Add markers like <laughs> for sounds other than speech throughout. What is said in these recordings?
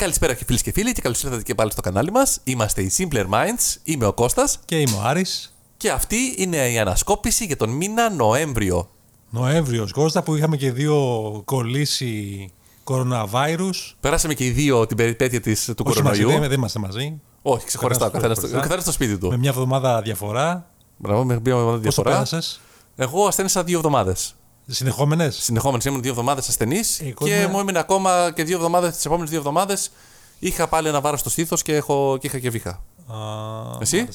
Καλησπέρα και φίλες και φίλοι και καλώς ήρθατε και πάλι στο κανάλι μας. Είμαστε οι Simpler Minds. Είμαι ο Κώστας Και είμαι ο Άρης. και αυτή είναι η ανασκόπηση για τον μήνα Νοέμβριο. Νοέμβριος Κώστα που είχαμε και δύο κολλήσει κοροναβάιρους. Περάσαμε και οι δύο την περιπέτεια της, του Όχι μαζί, κορονοϊού. δεν, δεν είμαστε μαζί. Όχι, ξεχωριστά. Ο καθένας, Ξεχωριστά. ο καθένας στο σπίτι Με του. μια εβδομάδα διαφορά. Μπράβο, με μία εβδομάδα Πώς το διαφορά. πέρασες; Εγώ ασθένησα δύο εβδομάδες. Συνεχόμενες; Συνεχόμενες ήμουν δύο εβδομάδες ασθενής Εγώ και είμαι- μου έμεινε ακόμα και δύο εβδομάδες. Τις επόμενες δύο εβδομάδες είχα πάλι ένα βάρος στο στήθος και, έχω, και είχα και βήχα. Εσύ;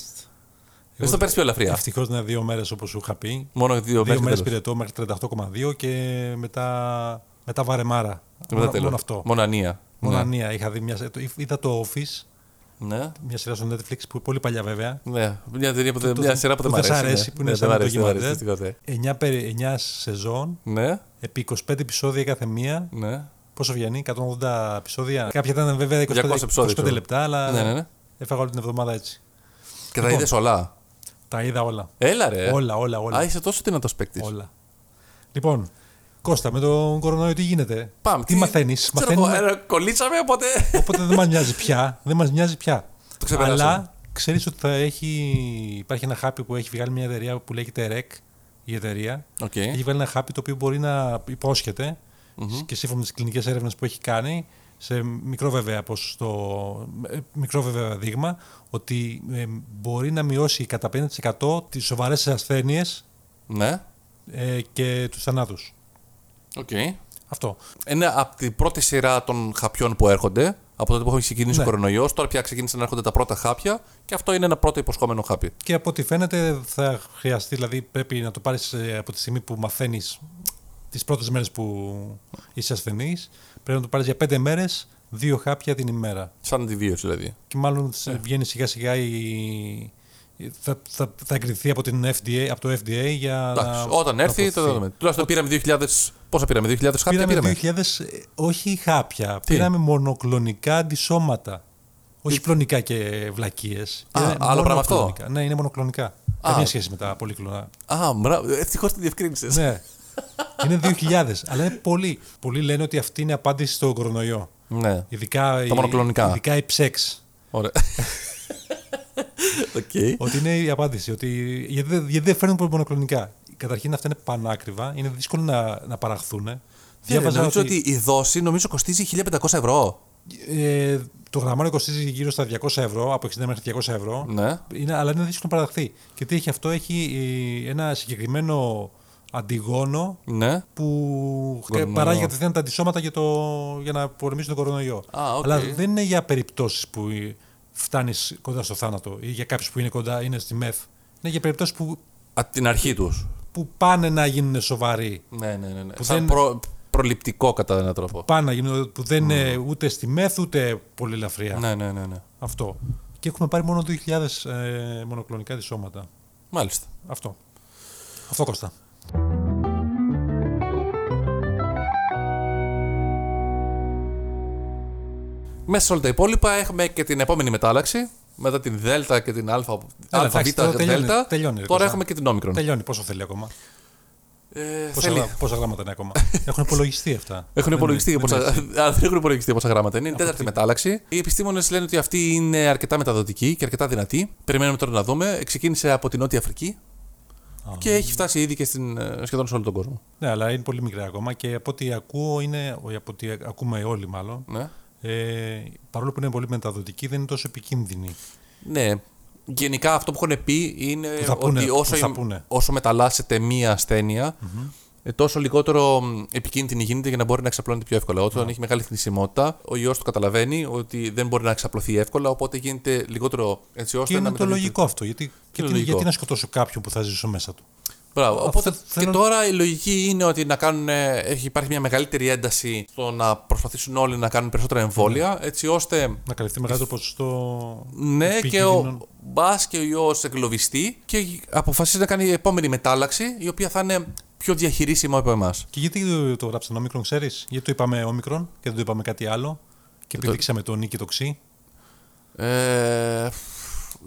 Δεν το παίρνεις πιο ελαφριά. Ευτυχώς είναι δύο μέρες όπως σου είχα πει. Μόνο δύο, Δύο μέχρι μέρες τέλος. πυρετό μέχρι 38,2 και μετά, μετά βαρεμάρα. Μετά Μόνο, τέλος. μόνο αυτό. Μόνο ανία. Μόνο Ναι. ανία. Είχα δει μια, το- είδα το Office, Ναι. μια σειρά στο Netflix που πολύ παλιά βέβαια. Ναι, μια, ταινία που, δεν- Το- μια το- σειρά που δεν που μ' δεν σ' αρέσει. αρέσει, ναι. που είναι Ναι, σαν δεν μ' αρέσει, δεν μ' αρέσει, ντοκιμαντέρ. δυστυχώς, ναι. 9, περι- 9 σεζόν, Ναι, επί 25 επεισόδια κάθε μία. ναι. Πόσο βγαίνει, 180 επεισόδια. Κάποια ήταν βέβαια 25, 200 επεισόδια, 25 ξέρω. λεπτά, αλλά Ναι, ναι, ναι. έφαγα όλη την εβδομάδα έτσι. Και τα Λοιπόν. είδες όλα; Τα είδα όλα. Έλα ρε. Όλα, όλα, όλα. Α, είσαι τόσο δυνατό παίκτη. όλα. Λοιπόν, Κώστα, με τον κορονοϊό τι γίνεται; Πάμε. τι μαθαίνεις; Ξέρω εγώ, ε, Κολλήσαμε, οπότε. Οπότε δεν μας νοιάζει πια. Δεν μας νοιάζει πια. Το ξεπεράσαμε. Αλλά ξέρεις ότι θα έχει, υπάρχει ένα χάπι που έχει βγάλει μια εταιρεία που λέγεται REC, η εταιρεία. Οκ. Έχει βγάλει ένα χάπι το οποίο μπορεί να υπόσχεται και σύμφωνα με τις κλινικές έρευνες που έχει κάνει, σε μικρό βέβαια ποσοστό, ε, μικρό βέβαια δείγμα, ότι ε, μπορεί να μειώσει κατά 50% τις σοβαρές ασθένειες Ναι. ε, και τους θανάτους. Οκ. Αυτό. Είναι από την πρώτη σειρά των χαπιών που έρχονται. Από τότε που έχει ξεκινήσει Ναι. ο κορονοϊός. Τώρα πια ξεκίνησαν να έρχονται τα πρώτα χάπια. Και αυτό είναι ένα πρώτο υποσχόμενο χάπι. Και από ό,τι φαίνεται θα χρειαστεί, δηλαδή πρέπει να το πάρεις ε, από τη στιγμή που μαθαίνεις τις πρώτες μέρες που είσαι ασθενής, πρέπει να το πάρεις για πέντε μέρες, δύο χάπια την ημέρα. Σαν αντιβίωση δηλαδή. Και μάλλον Ναι. βγαίνει σιγά σιγά η... Θα, θα, θα εγκριθεί από, την FDA, από το FDA για Εντάξει, να... όταν να έρθει, το προωθηθεί. δούμε. Τουλάχιστον πήραμε 2.000. Πόσα πήραμε, 2.000 χάπια Πήραμε πήραμε. 2.000, ε, όχι χάπια, Τι; πήραμε μονοκλονικά αντισώματα. Όχι κλωνικά και βλακείες. Α, Είναι άλλο πράγμα αυτό; μονοκλωνικά. Ναι, είναι μονοκλωνικά. Καμία σχέση με τα πολύκλωνα. Α, μπράβο. Ευτυχώς τη διευκρίνισες. Ναι. Είναι 2.000. αλλά είναι πολλοί. Πολλοί λένε ότι αυτή είναι απάντηση στον κορονοϊό. ναι. Ειδικά, οι- μονοκλωνικά. Ειδικά οι ψεκ. Ωραία. <laughs> Οκ. ότι είναι η απάντηση. Ότι, γιατί, δεν- γιατί δεν φέρνουν μονοκλωνικά. Καταρχήν αυτά είναι πανάκριβα. Είναι δύσκολο να, να παραχθούν. Διάβαζα νομίζω ότι η δόση νομίζω κοστίζει 1500 ευρώ. ε, το γραμμάριο κοστίζει γύρω στα 200 ευρώ, από 60 μέχρι 200 ευρώ. Ναι. Είναι, αλλά είναι δύσκολο να παραχθεί. Και τι έχει αυτό, έχει ε, ένα συγκεκριμένο αντιγόνο Ναι. που Κορονοϊό. παράγει κατευθείαν τα αντισώματα για, το, για να πολεμήσει τον κορονοϊό. Α, οκ. Αλλά δεν είναι για περιπτώσεις που φτάνεις κοντά στο θάνατο ή για κάποιους που είναι κοντά, είναι στη ΜΕΘ. Είναι για περιπτώσεις που, Από την αρχή τους. που πάνε να γίνουν σοβαροί. Ναι, ναι, ναι. ναι. Που Σαν δεν- προ, προληπτικό κατά έναν τρόπο. Πάνε να γίνουν, που δεν είναι ούτε στη μεθ ούτε πολύ ελαφριά. Ναι, ναι, ναι, ναι. Αυτό. Και έχουμε πάρει μόνο 2.000 ε, μονοκλονικά αντισώματα. Μάλιστα. Αυτό. Αυτό Κώστα. Μέσα σε όλα τα υπόλοιπα έχουμε και την επόμενη μετάλλαξη. Μετά την Δέλτα και την Αλφα, Αλφα εντάξει, Β, τώρα τελειώνει, Δέλτα. τελειώνει, ρε Τώρα Κώστα. έχουμε και την Όμικρον. Τελειώνει. Πόσο θέλει ακόμα; Ε, Πόσα, θέλει. γρά- πόσα γράμματα είναι ακόμα; <laughs> Έχουν υπολογιστεί αυτά. Έχουν Δεν υπολογιστεί είναι- πόσα, δεν είναι Α, δεν έχουν υπολογιστεί πόσα γράμματα είναι. Είναι η τέταρτη τι; μετάλλαξη. Οι επιστήμονες λένε ότι αυτή είναι αρκετά μεταδοτική και αρκετά δυνατή. Περιμένουμε τώρα να δούμε. Ξεκίνησε από την Νότια Αφρική και έχει φτάσει ήδη και στην, ε, σχεδόν σε όλο τον κόσμο. Ναι, αλλά είναι πολύ μικρά ακόμα και από ό,τι ακούω είναι, όχι, από ό,τι ακούμε όλοι μάλλον, Ναι. Ε, παρόλο που είναι πολύ μεταδοτική δεν είναι τόσο επικίνδυνη. ναι. Γενικά αυτό που έχουν πει είναι Που θα πούνε, ότι που όσο, θα η- πούνε. όσο μεταλλάσσεται μία ασθένεια, ε, τόσο λιγότερο μ, επικίνδυνη γίνεται για να μπορεί να εξαπλώνεται πιο εύκολα. Όταν έχει μεγάλη θνησιμότητα, ο ιός το καταλαβαίνει ότι δεν μπορεί να εξαπλωθεί εύκολα, οπότε γίνεται λιγότερο έτσι ώστε Και να είναι το μεταδίδεται- λογικό αυτό. Γιατί, γιατί, λογικό. γιατί να σκοτώσω κάποιον που θα ζήσω μέσα του; Μπράβο. Αυτό Οπότε θέλω- και τώρα η λογική είναι ότι να κάνουν, ε, έχει υπάρχει μια μεγαλύτερη ένταση στο να προσπαθήσουν όλοι να κάνουν περισσότερα εμβόλια, έτσι ώστε Να καλυφθεί μεγαλύτερο ποσοστό. ναι, και επικίνδυνων. ο μπας και ο ιό εγκλωβιστεί και αποφασίζει να κάνει η επόμενη μετάλλαξη, η οποία θα είναι πιο διαχειρίσιμη από εμάς. Και γιατί το, το γράψαν όμικρον, ξέρεις; Γιατί το είπαμε όμικρον και δεν το είπαμε κάτι άλλο; Και πηδήξαμε το νι και το ξι; Ε,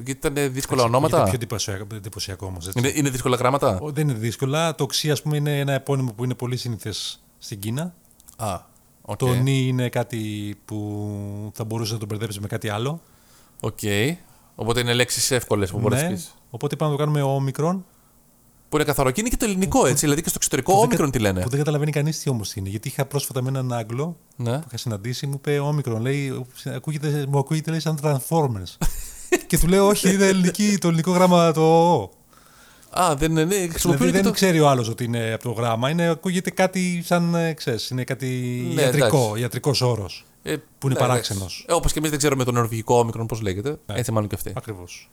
γιατί ήταν δύσκολα Είναι ονόματα; πιο εντυπωσιακό, εντυπωσιακό όμως. Είναι, είναι δύσκολα γράμματα; Δεν είναι δύσκολα. Το ξι, ας πούμε, είναι ένα επώνυμο που είναι πολύ σύνηθες στην Κίνα. Α, Οκ. Το νι είναι κάτι που θα μπορούσες να το μπερδέψεις με κάτι άλλο. Οκ. Οπότε είναι λέξεις εύκολες που μπορείς να Ναι. πεις. Οπότε πάμε να το κάνουμε όμικρον. Που είναι καθαρό. Και είναι και το ελληνικό έτσι. Δηλαδή και στο εξωτερικό Που δεν όμικρον κα- τι λένε. Που δεν καταλαβαίνει κανείς τι όμως είναι. Γιατί είχα πρόσφατα με έναν Άγγλο Ναι. που είχα συναντήσει, μου είπε όμικρον. Λέει, ακούγεται, μου ακούγεται λέει, σαν Transformers. <laughs> και του λέω, Όχι, είναι ελληνική, το ελληνικό γράμμα το Ο. Α, δεν είναι. Ναι, χρησιμοποιούν Δηλαδή και δεν το... ξέρει ο άλλος ότι είναι από το γράμμα. Είναι, ακούγεται κάτι σαν, ε, ξέρεις, είναι κάτι Ναι, ιατρικό, εντάξει. ιατρικός όρος. Ε, που είναι ναι, παράξενος. εντάξει. Ε, Όπως και εμείς δεν ξέρουμε το νορβηγικό όμικρον πώς λέγεται. Έτσι μάλλον και αυτή. Ακριβώς.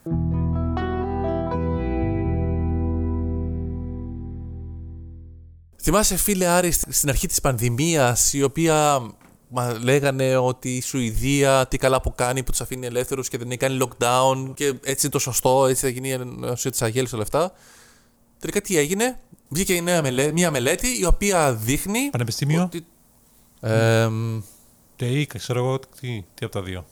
Θυμάσαι, φίλε Άρη, στη- στην αρχή της πανδημίας, η οποία μα λέγανε ότι η Σουηδία τι καλά που κάνει, που τους αφήνει ελεύθερους και δεν έχει κάνει lockdown και έτσι είναι το σωστό, έτσι θα γίνει η ενωσία της Αγέλης όλα αυτά. Τελικά τι έγινε, βγήκε η νέα μελέ- μια μελέτη η οποία δείχνει Πανεπιστήμιο, ότι... Εμ, ΤΕΙ, ξέρω εγώ τι, τι από τα δύο.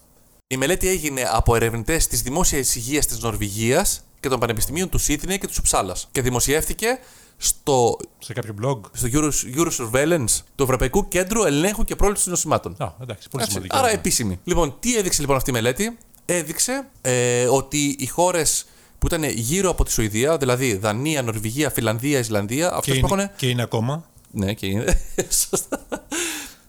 η μελέτη έγινε από ερευνητές της Δημόσιας Υγείας της Νορβηγίας και των Πανεπιστημίων του Σίδνεϊ και του Ψάλα. Και δημοσιεύτηκε στο, Σε κάποιο blog. στο Euro, Eurosurveillance του Ευρωπαϊκού Κέντρου Ελέγχου και Πρόληψης Νοσημάτων. Α, εντάξει, πολύ Έτσι, σημαντικό. Άρα αυτό. επίσημη. Λοιπόν, τι έδειξε λοιπόν αυτή η μελέτη; Έδειξε ε, ότι οι χώρες που ήταν γύρω από τη Σουηδία, δηλαδή Δανία, Νορβηγία, Φιλανδία, Ισλανδία, και, αυτέ που είναι, έχουν. και είναι ακόμα. Ναι, και είναι. <laughs> Σωστά.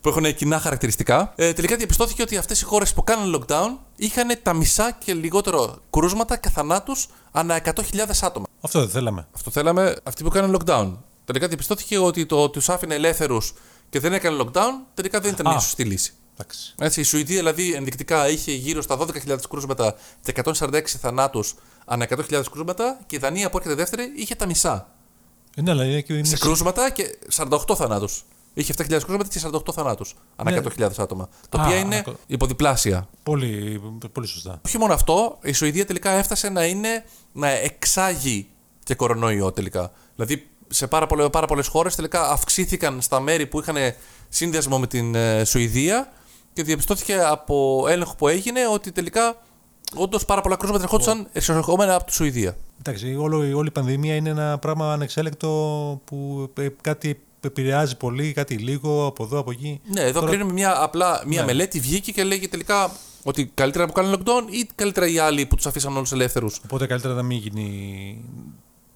Που έχουν κοινά χαρακτηριστικά. Ε, τελικά διαπιστώθηκε ότι αυτές οι χώρες που κάνουν lockdown είχαν τα μισά και λιγότερο κρούσματα και θανάτους ανά 100.000 άτομα. Αυτό δεν θέλαμε. Αυτό θέλαμε αυτοί που κάνουν lockdown. Τελικά διαπιστώθηκε ότι το τους άφηνε ελεύθερους και δεν έκανε lockdown, τελικά δεν ήταν Α. μια σωστή λύση. Εντάξει. Έτσι, η Σουηδία δηλαδή ενδεικτικά είχε γύρω στα 12.000 κρούσματα και 146 θανάτους ανά 100.000 κρούσματα και η Δανία που έρχεται δεύτερη είχε τα μισά. Ε, Ναι, αλλά είναι και είναι Σε κρούσματα και 48 θανάτους. Είχε 7.000 κρούσματα και 48 θανάτους ανά Ναι. 100.000 άτομα. Τα Α, οποία είναι ακο- υποδιπλάσια. πολύ, πολύ σωστά. Όχι μόνο αυτό, η Σουηδία τελικά έφτασε να είναι να εξάγει και κορονοϊό τελικά. Δηλαδή σε πάρα, πολλέ, πάρα πολλές χώρες τελικά αυξήθηκαν στα μέρη που είχαν σύνδεσμο με την ε, Σουηδία και διαπιστώθηκε από έλεγχο που έγινε ότι τελικά όντως πάρα πολλά κρούσματα ερχόντουσαν εξερχόμενα από τη Σουηδία. Εντάξει, όλο, όλη η πανδημία είναι ένα πράγμα ανεξέλεκτο που ε, κάτι επηρεάζει πολύ, κάτι λίγο, από εδώ, από εκεί. Ναι, εδώ Τώρα- κρίνουμε μια, απλά μια Ναι. μελέτη βγήκε και λέγει τελικά ότι καλύτερα που κάνουν lockdown ή καλύτερα οι άλλοι που τους αφήσαν όλους ελεύθερους. Οπότε καλύτερα να μην γίνει.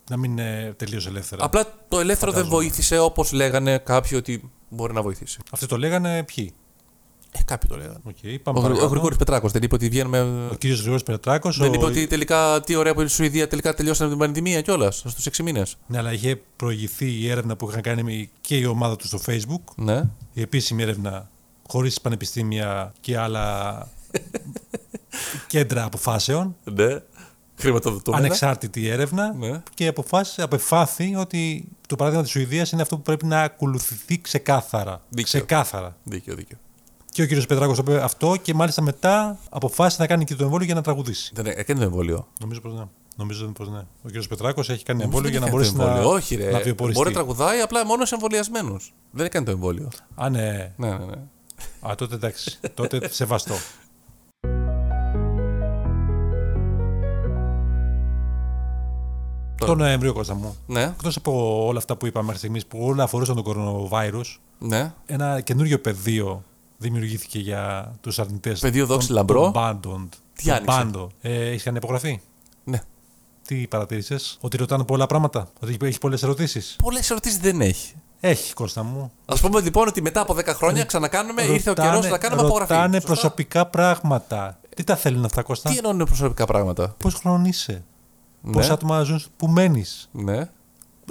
να μην είναι τελείως ελεύθερα. Απλά το ελεύθερο δεν Φαντάζομαι. βοήθησε όπως λέγανε κάποιοι ότι μπορεί να βοηθήσει. Αυτοί το λέγανε ποιοι; Ε, κάποιοι το λέγανε. Okay, Ο, πάμε Γρη- ο παρακάτω. Γρηγόρης Πετράκος δεν είπε ότι βγαίνουμε. Ο κύριος Γρηγόρης Πετράκος. Δεν είπε ότι τελικά τι ωραία που η Σουηδία τελικά τελειώσανε την πανδημία κιόλας στους 6 μήνες. Ναι, αλλά είχε προηγηθεί η έρευνα που είχαν κάνει και η ομάδα του στο Facebook. Ναι. Η επίσημη έρευνα χωρίς πανεπιστήμια και άλλα <laughs> κέντρα αποφάσεων. Ναι. Χρηματοδοτούμενα. Ανεξάρτητη έρευνα. Ναι. Και αποφάσισε, απεφάθη ότι το παράδειγμα της Σουηδίας είναι αυτό που πρέπει να ακολουθηθεί ξεκάθαρα. Δίκαιο. Ξεκάθαρα. Δίκιο, δίκιο. Και ο κύριος Πετράκος το είπε αυτό και μάλιστα μετά αποφάσισε να κάνει και το εμβόλιο για να τραγουδήσει. Δεν έκανε το εμβόλιο. Νομίζω πως ναι. Νομίζω πως ναι. Ο κύριος Πετράκος έχει κάνει Νομίζω εμβόλιο για δεν να έκανε μπορέσει το να, εμβόλιο. Όχι, ρε. να βιοποριστεί. Μπορεί να τραγουδάει απλά μόνος σε εμβολιασμένου. Δεν έκανε το εμβόλιο. Α, ναι. Ναι, ναι, ναι. Α, τότε εντάξει. τότε σεβαστό. Το Νοέμβριο, Κώστα μου, Ναι, εκτός από όλα αυτά που είπαμε μέχρι στιγμής που όλα αφορούσαν τον coronavirus, ναι. ένα καινούριο πεδίο δημιουργήθηκε για τους αρνητές. Πεδίο δόξη λαμπρό. Των πάντων. Τι Των άνοιξε; πάντων. Ε, έχει κάνει υπογραφή. ναι. Τι παρατήρησες, Ότι ρωτάνε πολλά πράγματα, Ότι έχει- έχει πολλές ερωτήσεις. Πολλές ερωτήσεις δεν έχει. Έχει, Κώστα μου. Α πούμε λοιπόν ότι μετά από 10 χρόνια ξανακάνουμε, ήρθε ο καιρός να κάνουμε απογραφή. Ρωτάνε Σωστά. προσωπικά πράγματα. Τι τα θέλουν αυτά, Κώστα; Τι εννοούν προσωπικά πράγματα; Πώς χρόνο είσαι, Ναι. Πόσα άτομα ζουν, πού μένεις; Ναι,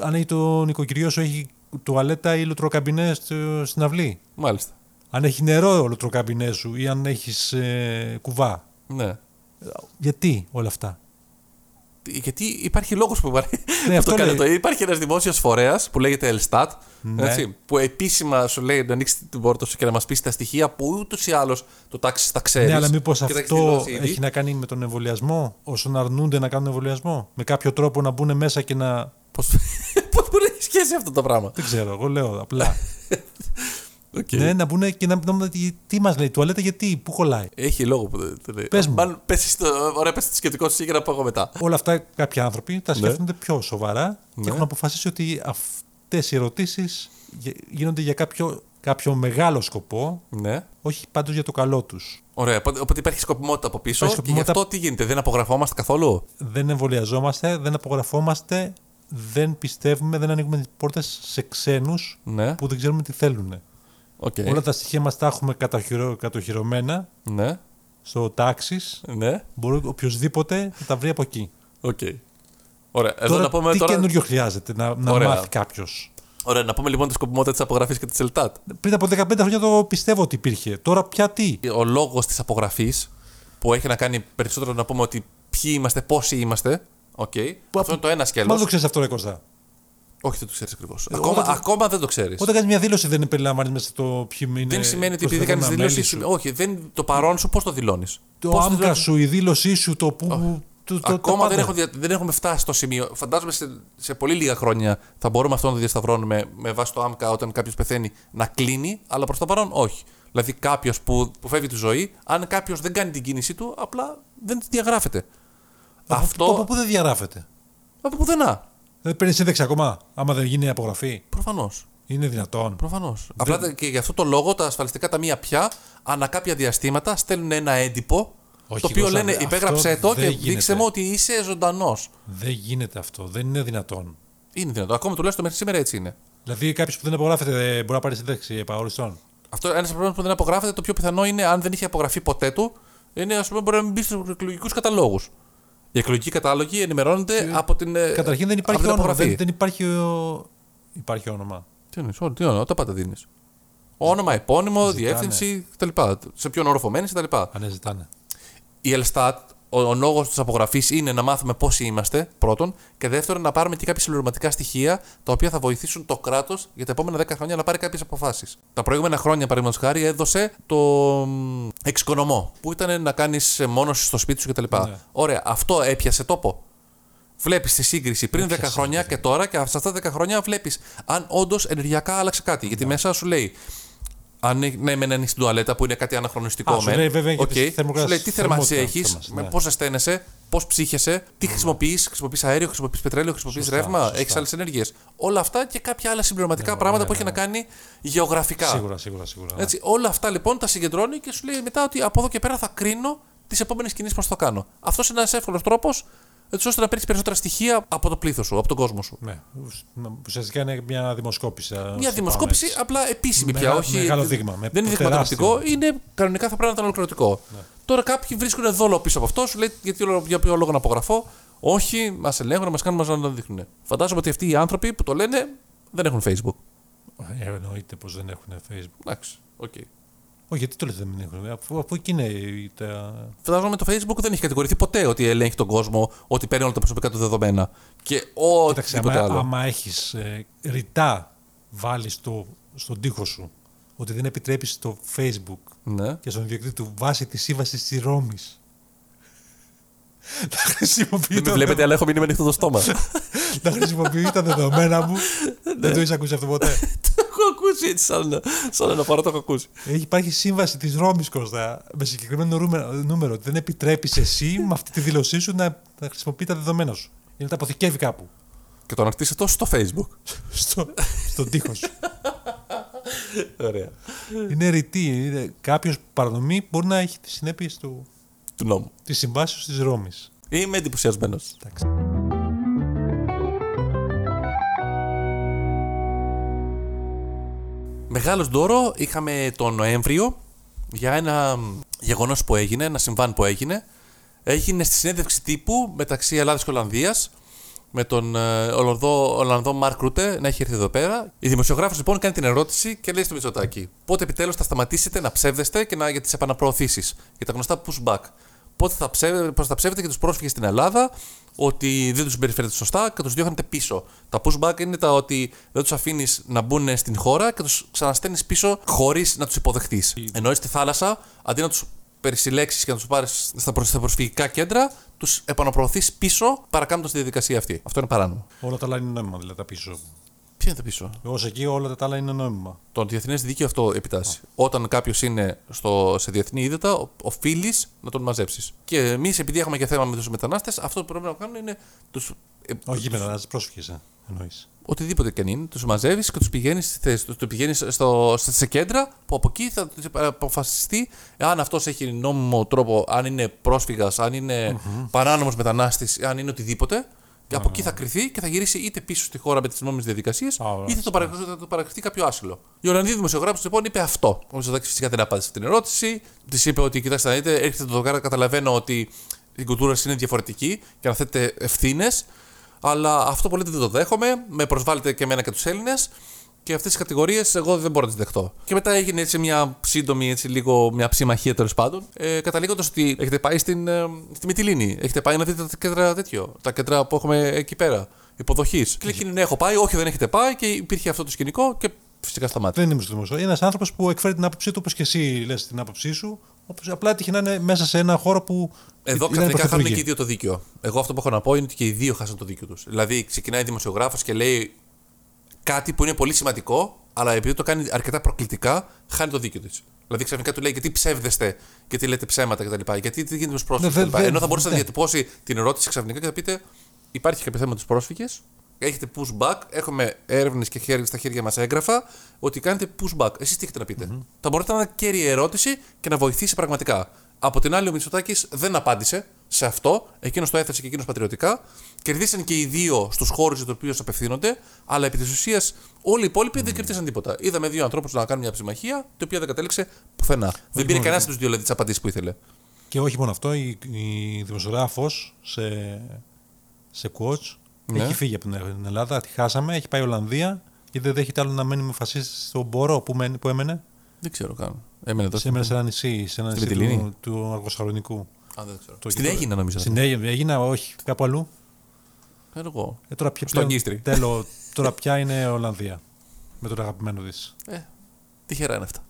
Αν έχει το νοικοκυριό σου έχει τουαλέτα ή λουτροκαμπινές στο- στην αυλή; μάλιστα. Αν έχει νερό ο λουτροκαμπινέ σου ή αν έχεις ε, κουβά. Ναι. Γιατί όλα αυτά; Γιατί υπάρχει λόγος που υπάρχει. Ναι, που αυτό το κάνει λέει. αυτό. Υπάρχει ένας δημόσιος φορέας που λέγεται ΕΛΣΤΑΤ. Ναι. Έτσι, που επίσημα σου λέει να ανοίξεις την πόρτα σου και να μας πεις τα στοιχεία που ούτως ή άλλως το Taxis τα ξέρει. Ναι, αλλά μήπως αυτό έχει να κάνει με τον εμβολιασμό, όσων αρνούνται να κάνουν εμβολιασμό; Με κάποιο τρόπο να μπουν μέσα και να. Πώς <laughs> μπορεί να έχει σχέση αυτό το πράγμα; Δεν ξέρω, εγώ λέω απλά. <laughs> Οκ. ναι, να μπουν και να να- τι, τι μας λέει, τουαλέτα γιατί, πού κολλάει. Έχει λόγο που δεν δεν λέει. Πες μου. Μάλλον πες εσύ το- Ωραία, πες το σκεπτικό σου για να πω εγώ μετά. Όλα αυτά κάποιοι άνθρωποι τα σκέφτονται πιο σοβαρά και Ναι. έχουν αποφασίσει ότι αυτές οι ερωτήσεις γίνονται για κάποιο, κάποιο μεγάλο σκοπό, Ναι. όχι πάντως για το καλό τους. Ωραία. Οπότε οπότε υπάρχει σκοπιμότητα από πίσω. Υπάρχει Και γι' σκοπιμότητα- αυτό τι γίνεται, δεν απογραφόμαστε καθόλου; Δεν εμβολιαζόμαστε, δεν απογραφόμαστε, δεν πιστεύουμε, δεν ανοίγουμε τις πόρτες σε ξένους Ναι. που δεν ξέρουμε τι θέλουν. Οκ. Όλα τα στοιχεία μας τα έχουμε κατοχυρω- κατοχυρωμένα Ναι. στο Taxis. Ναι. Μπορεί οποιοδήποτε να τα βρει από εκεί. Οκ. Ωραία. Εδώ τώρα, να πούμε τι τώρα. καινούριο χρειάζεται να, να Ωραία. μάθει κάποιος; Ωραία, να πούμε λοιπόν τη σκοπιμότητα της απογραφής και της ΕΛΣΤΑΤ. Πριν από 15 χρόνια το πιστεύω ότι υπήρχε. Τώρα πια τι; Ο λόγος της απογραφής που έχει να κάνει περισσότερο να πούμε ότι ποιοι είμαστε, πόσοι είμαστε. Οκ. Αυτό είναι το ένα Μα σκέλος. δεν το ξέρεις αυτό, ρε Κώστα. Όχι, δεν το ξέρεις ακριβώς. Ε, Ακόμα, όταν- ακόμα δεν το ξέρεις. Όταν κάνεις μια δήλωση, δεν περιλαμβάνεις μέσα στο ποιοι είναι. Δεν σημαίνει ότι επειδή προσθετόμενα κάνεις μέλη δήλωση. σου. Όχι, δεν, το παρόν σου πώς το δηλώνεις; Το άμκα σου, η δήλωσή σου, το που. το- το- Ακόμα τα δεν, πάντα. έχω, δια- δεν έχουμε φτάσει στο σημείο. Φαντάζομαι σε, σε πολύ λίγα χρόνια θα μπορούμε αυτό να το διασταυρώνουμε με βάση το άμκα όταν κάποιος πεθαίνει να κλείνει, αλλά προς το παρόν όχι. Δηλαδή κάποιος που, που φεύγει τη ζωή, αν κάποιος δεν κάνει την κίνησή του, απλά δεν τη διαγράφεται. Από- αυτό Από πού δεν διαγράφεται; από πουθενά. Δεν παίρνει σύνδεξη ακόμα, άμα δεν γίνει η απογραφή. Προφανώς. Είναι δυνατόν. Προφανώς. Απλά και γι' αυτό το λόγο τα ασφαλιστικά ταμεία πια ανά κάποια διαστήματα στέλνουν ένα έντυπο Όχι, το οποίο Κώστα, λένε αυτό υπέγραψε το δεν και γίνεται. δείξε μου ότι είσαι ζωντανός. Δεν γίνεται αυτό. Δεν είναι δυνατόν. Είναι δυνατό. Ακόμα τουλάχιστον μέχρι σήμερα έτσι είναι. Δηλαδή κάποιος που δεν απογράφεται δεν μπορεί να πάρει σύνδεξη επαόριστον. Αυτό ένας πρόβλημα που δεν απογράφεται, το πιο πιθανό είναι αν δεν είχε απογραφεί ποτέ του, είναι ας πούμε μπορεί να μην μπει στους εκλογικούς καταλόγους. Οι εκλογικοί κατάλογοι ενημερώνονται από την. ε, Καταρχήν δεν από υπάρχει την όνομα. απογραφή. Δεν, δεν υπάρχει, ο... υπάρχει όνομα. Τι εννοείς, ό, τι όνομα, τα πάντα δίνεις. Όνομα, επώνυμο, Ζητάνε. διεύθυνση κτλ. Σε ποιον όροφο μένεις κτλ. Αν ναι, ζητάνε. Η Ελστάτ, ο, ο λόγος της απογραφής είναι να μάθουμε πόσοι είμαστε, πρώτον, και δεύτερον, να πάρουμε και κάποια συμπληρωματικά στοιχεία τα οποία θα βοηθήσουν το κράτος για τα επόμενα 10 χρόνια να πάρει κάποιες αποφάσεις. Τα προηγούμενα χρόνια, παραδείγματος χάρη, έδωσε το μ, Εξοικονομώ, που ήταν να κάνεις μόνωση στο σπίτι σου κτλ. Ναι. Ωραία, αυτό έπιασε τόπο. Βλέπεις τη σύγκριση πριν 10 Έπιασε, χρόνια και τώρα, και σε αυτά τα 10 χρόνια βλέπεις αν όντως ενεργειακά άλλαξε κάτι. Γιατί Ναι. μέσα σου λέει, αν ναι, ναι, μεν είναι στην τουαλέτα που είναι κάτι αναχρονιστικό. Α, σου μεν. λέει βέβαια για Οκ. τις θερμοκρασίες- Σου λέει τι θερμάτιση θερμότητα, έχεις, θερμάτιση, με ναι. πώς αισθάνεσαι, πώς ψύχεσαι, τι χρησιμοποιείς, χρησιμοποιείς αέριο, χρησιμοποιείς πετρέλαιο, χρησιμοποιείς Σωστά, ρεύμα, σωστά. έχεις άλλες ενέργειες. Όλα αυτά και κάποια άλλα συμπληρωματικά Ναι, πράγματα ναι, που έχει ναι. να κάνει γεωγραφικά. Σίγουρα, σίγουρα, σίγουρα. ναι. Έτσι, όλα αυτά λοιπόν τα συγκεντρώνει και σου λέει μετά ότι από εδώ και πέρα θα κρίνω τις επόμενες κινήσεις πώς θα κάνω. Αυτός είναι ένας εύκολος τρόπος έτσι ώστε να παίρνεις περισσότερα στοιχεία από το πλήθος σου, από τον κόσμο σου. Ναι. Ουσιαστικά είναι μια δημοσκόπηση. ας Μια το δημοσκόπηση πάμε έτσι. απλά επίσημη Μεγα- πια. Όχι, μεγάλο δείγμα, με δεν είναι τεράστιο. δειγματοληπτικό, είναι κανονικά θα πρέπει να ήταν ολοκληρωτικό. Ναι. Τώρα κάποιοι βρίσκουν δόλο πίσω από αυτό, σου λέει γιατί, όλο- για ποιο λόγο να απογραφώ; Όχι, μας ελέγχουν, μας κάνουν, μας να το δείχνουν. Φαντάζομαι ότι αυτοί οι άνθρωποι που το λένε δεν έχουν Facebook. Ε, εννοείται πως δεν έχουν Facebook. Εντάξει, οκ. Όχι, γιατί το λέτε δεν έχουν. Αφού, αφού εκεί είναι η- τα. Φαντάζομαι το Facebook δεν έχει κατηγορηθεί ποτέ ότι ελέγχει τον κόσμο, ότι παίρνει όλα τα προσωπικά του δεδομένα. Και Κοίταξε, οτιδήποτε άμα, άλλο. άμα έχεις ε, ρητά βάλεις στο, στον τοίχο σου ότι δεν επιτρέπεις στο Facebook Ναι. και στον ιδιοκτήτη του βάσει τη σύμβαση της Ρώμης. να χρησιμοποιεί Δεν με τα βλέπετε, αλλά έχω μείνει με ανοιχτό το στόμα. <laughs> να χρησιμοποιείς τα δεδομένα μου. <laughs> δεν το έχεις ακούσει αυτό ποτέ. <laughs> Το έχω ακούσει έτσι, σαν, σαν ένα παρά το έχω ακούσει. Έχει υπάρχει σύμβαση της Ρώμης, Κώστα, με συγκεκριμένο νούμερο, νούμερο ότι δεν επιτρέπεις εσύ με αυτή τη δήλωσή σου να, να χρησιμοποιεί τα δεδομένα σου. Ή να τα αποθηκεύει κάπου. Και το ανακτήσει αυτό στο Facebook. Στο, στον τοίχο σου. Ωραία. είναι ρητή. Κάποιος παρανομεί μπορεί να έχει τις συνέπειες του Του νόμου. της συμβάσεως της Ρώμης. Είμαι εντυπωσιασμένος. Μεγάλο δώρο είχαμε τον Νοέμβριο για ένα γεγονός που έγινε, ένα συμβάν που έγινε. Έγινε στη συνέντευξη τύπου μεταξύ Ελλάδας και Ολλανδίας με τον ε, Ολλανδό, Ολλανδό Μαρκ Ρούτε να έχει έρθει εδώ πέρα. Η δημοσιογράφος λοιπόν κάνει την ερώτηση και λέει στο Μητσοτάκι: Πότε επιτέλους θα σταματήσετε να ψεύδεστε και να, για τις επαναπροωθήσεις, για τα γνωστά pushback; Πότε θα, ψεύδε, πώς θα ψεύδετε και τους πρόσφυγες στην Ελλάδα ότι δεν τους συμπεριφέρετε σωστά και τους διώχνετε πίσω. Τα pushback είναι τα ότι δεν τους αφήνεις να μπουν στην χώρα και τους ξαναστέλνει πίσω χωρίς να τους υποδεχτείς. Ενώ στη θάλασσα, αντί να τους περισυλλέξεις και να τους πάρεις στα, προ- στα προσφυγικά κέντρα, τους επαναπροωθείς πίσω παρακάμπτοντας τη διαδικασία αυτή. Αυτό είναι παράνομο. Όλα τα άλλα είναι νόμιμα, δηλαδή τα πίσω. Ποια είναι τα πίσω; Ω εκεί όλα τα άλλα είναι νόμιμα. Το διεθνές δίκαιο αυτό επιτάσσει. Όταν κάποιος είναι στο, σε διεθνή είδετα, οφείλεις να τον μαζέψεις. Και εμείς, επειδή έχουμε και θέμα με τους μετανάστες, αυτό που πρέπει να κάνουμε είναι τους. Όχι μετανάστε, πρόσφυγες. Εννοείς. οτιδήποτε και αν είναι, τους μαζεύεις και τους πηγαίνεις στη θέση τους. Τους πηγαίνεις σε κέντρα που από εκεί θα αποφασιστεί αν αυτός έχει νόμιμο τρόπο, αν είναι πρόσφυγας, αν είναι mm-hmm. παράνομος μετανάστης, αν είναι οτιδήποτε. Και από εκεί θα κρυθεί και θα γυρίσει είτε πίσω στη χώρα με τις νόμιμε διαδικασίες, είτε θα το, θα το παρακριθεί κάποιο άσυλο. Η Ολλανδή δημοσιογράφο λοιπόν είπε αυτό. Ο Μητσοτάκη φυσικά δεν απάντησε αυτή την ερώτηση. Της είπε ότι κοιτάξτε να δείτε, έρχεται το δοκάρα, καταλαβαίνω ότι η κουλτούρα είναι διαφορετική και να θέτετε ευθύνες. Αλλά αυτό πολύ δεν το δέχομαι. Με προσβάλλετε και εμένα και τους Έλληνες. Και αυτές τις κατηγορίες εγώ δεν μπορώ να τις δεχτώ. Και μετά έγινε έτσι μια σύντομη, έτσι λίγο μια ψημαχία τέλος πάντων. Ε, Καταλήγοντας ότι έχετε πάει στην, ε, στη Μυτιλίνη. Έχετε πάει να δείτε τα κέντρα τέτοιο. Τα κέντρα που έχουμε εκεί πέρα. Υποδοχής. Και λέει ναι, έχω πάει. Όχι, δεν έχετε πάει. Και υπήρχε αυτό το σκηνικό και φυσικά σταμάτησε. Δεν είμαι στο δημοσίο. Είναι ένας άνθρωπος που εκφέρει την άποψή του όπως και εσύ λες την άποψή σου. Όπως απλά έτυχε να είναι μέσα σε ένα χώρο που. Εδώ καθαρικά χάνουν και οι δύο το δίκιο. Εγώ αυτό που έχω να πω είναι ότι και οι δύο χάσαν το δίκιο τους. Δηλαδή, ξεκινάει δημοσιογράφος και λέει κάτι που είναι πολύ σημαντικό, αλλά επειδή το κάνει αρκετά προκλητικά, χάνει το δίκιο της. Δηλαδή ξαφνικά του λέει γιατί ψεύδεστε, γιατί λέτε ψέματα κτλ. Γιατί τι γίνεται με τους πρόσφυγες κτλ. Ενώ θα μπορούσε να διατυπώσει την ερώτηση ξαφνικά και θα πείτε υπάρχει κάποιο θέμα με τους πρόσφυγες, έχετε pushback, έχουμε έρευνες και στα χέρια μας έγγραφα ότι κάνετε pushback. Εσείς τι έχετε να πείτε; Mm-hmm. Θα μπορείτε να είναι κέρια ερώτηση και να βοηθήσει πραγματικά. Από την άλλη, ο Μητσοτάκης δεν απάντησε σε αυτό. Εκείνος το έθεσε και εκείνος πατριωτικά. Κερδίσαν και οι δύο στους χώρους για του οποίου απευθύνονται, αλλά επί της ουσίας όλοι οι υπόλοιποι mm. δεν κερδίσαν τίποτα. Είδαμε δύο ανθρώπους να κάνουν μια ψημαχία, η οποία δεν κατέληξε πουθενά. δεν πήρε κανένας από τους δύο δηλαδή, τις απαντήσεις που ήθελε. Και όχι μόνο αυτό, η, η δημοσιογράφος σε, σε coach ναι. έχει φύγει από την Ελλάδα, τη χάσαμε, έχει πάει η Ολλανδία και δεν δέχεται άλλο να μένει με φασίστη στον Μπορό που, που έμενε. Δεν ξέρω καν. Έμενε τόσο. Έμενε σε ένα νησί, σε ένα νησί του, του Αργοσαλονικού. Α, δεν ξέρω. Στην Έγινα νομίζω. Στην Έγινα, όχι, κάπου αλλού. Εγώ. Ε, τώρα, πια, πλέον, <laughs> τέλο, τώρα πια είναι Ολλανδία. Με τον αγαπημένο της. Ε, τυχερά είναι αυτά.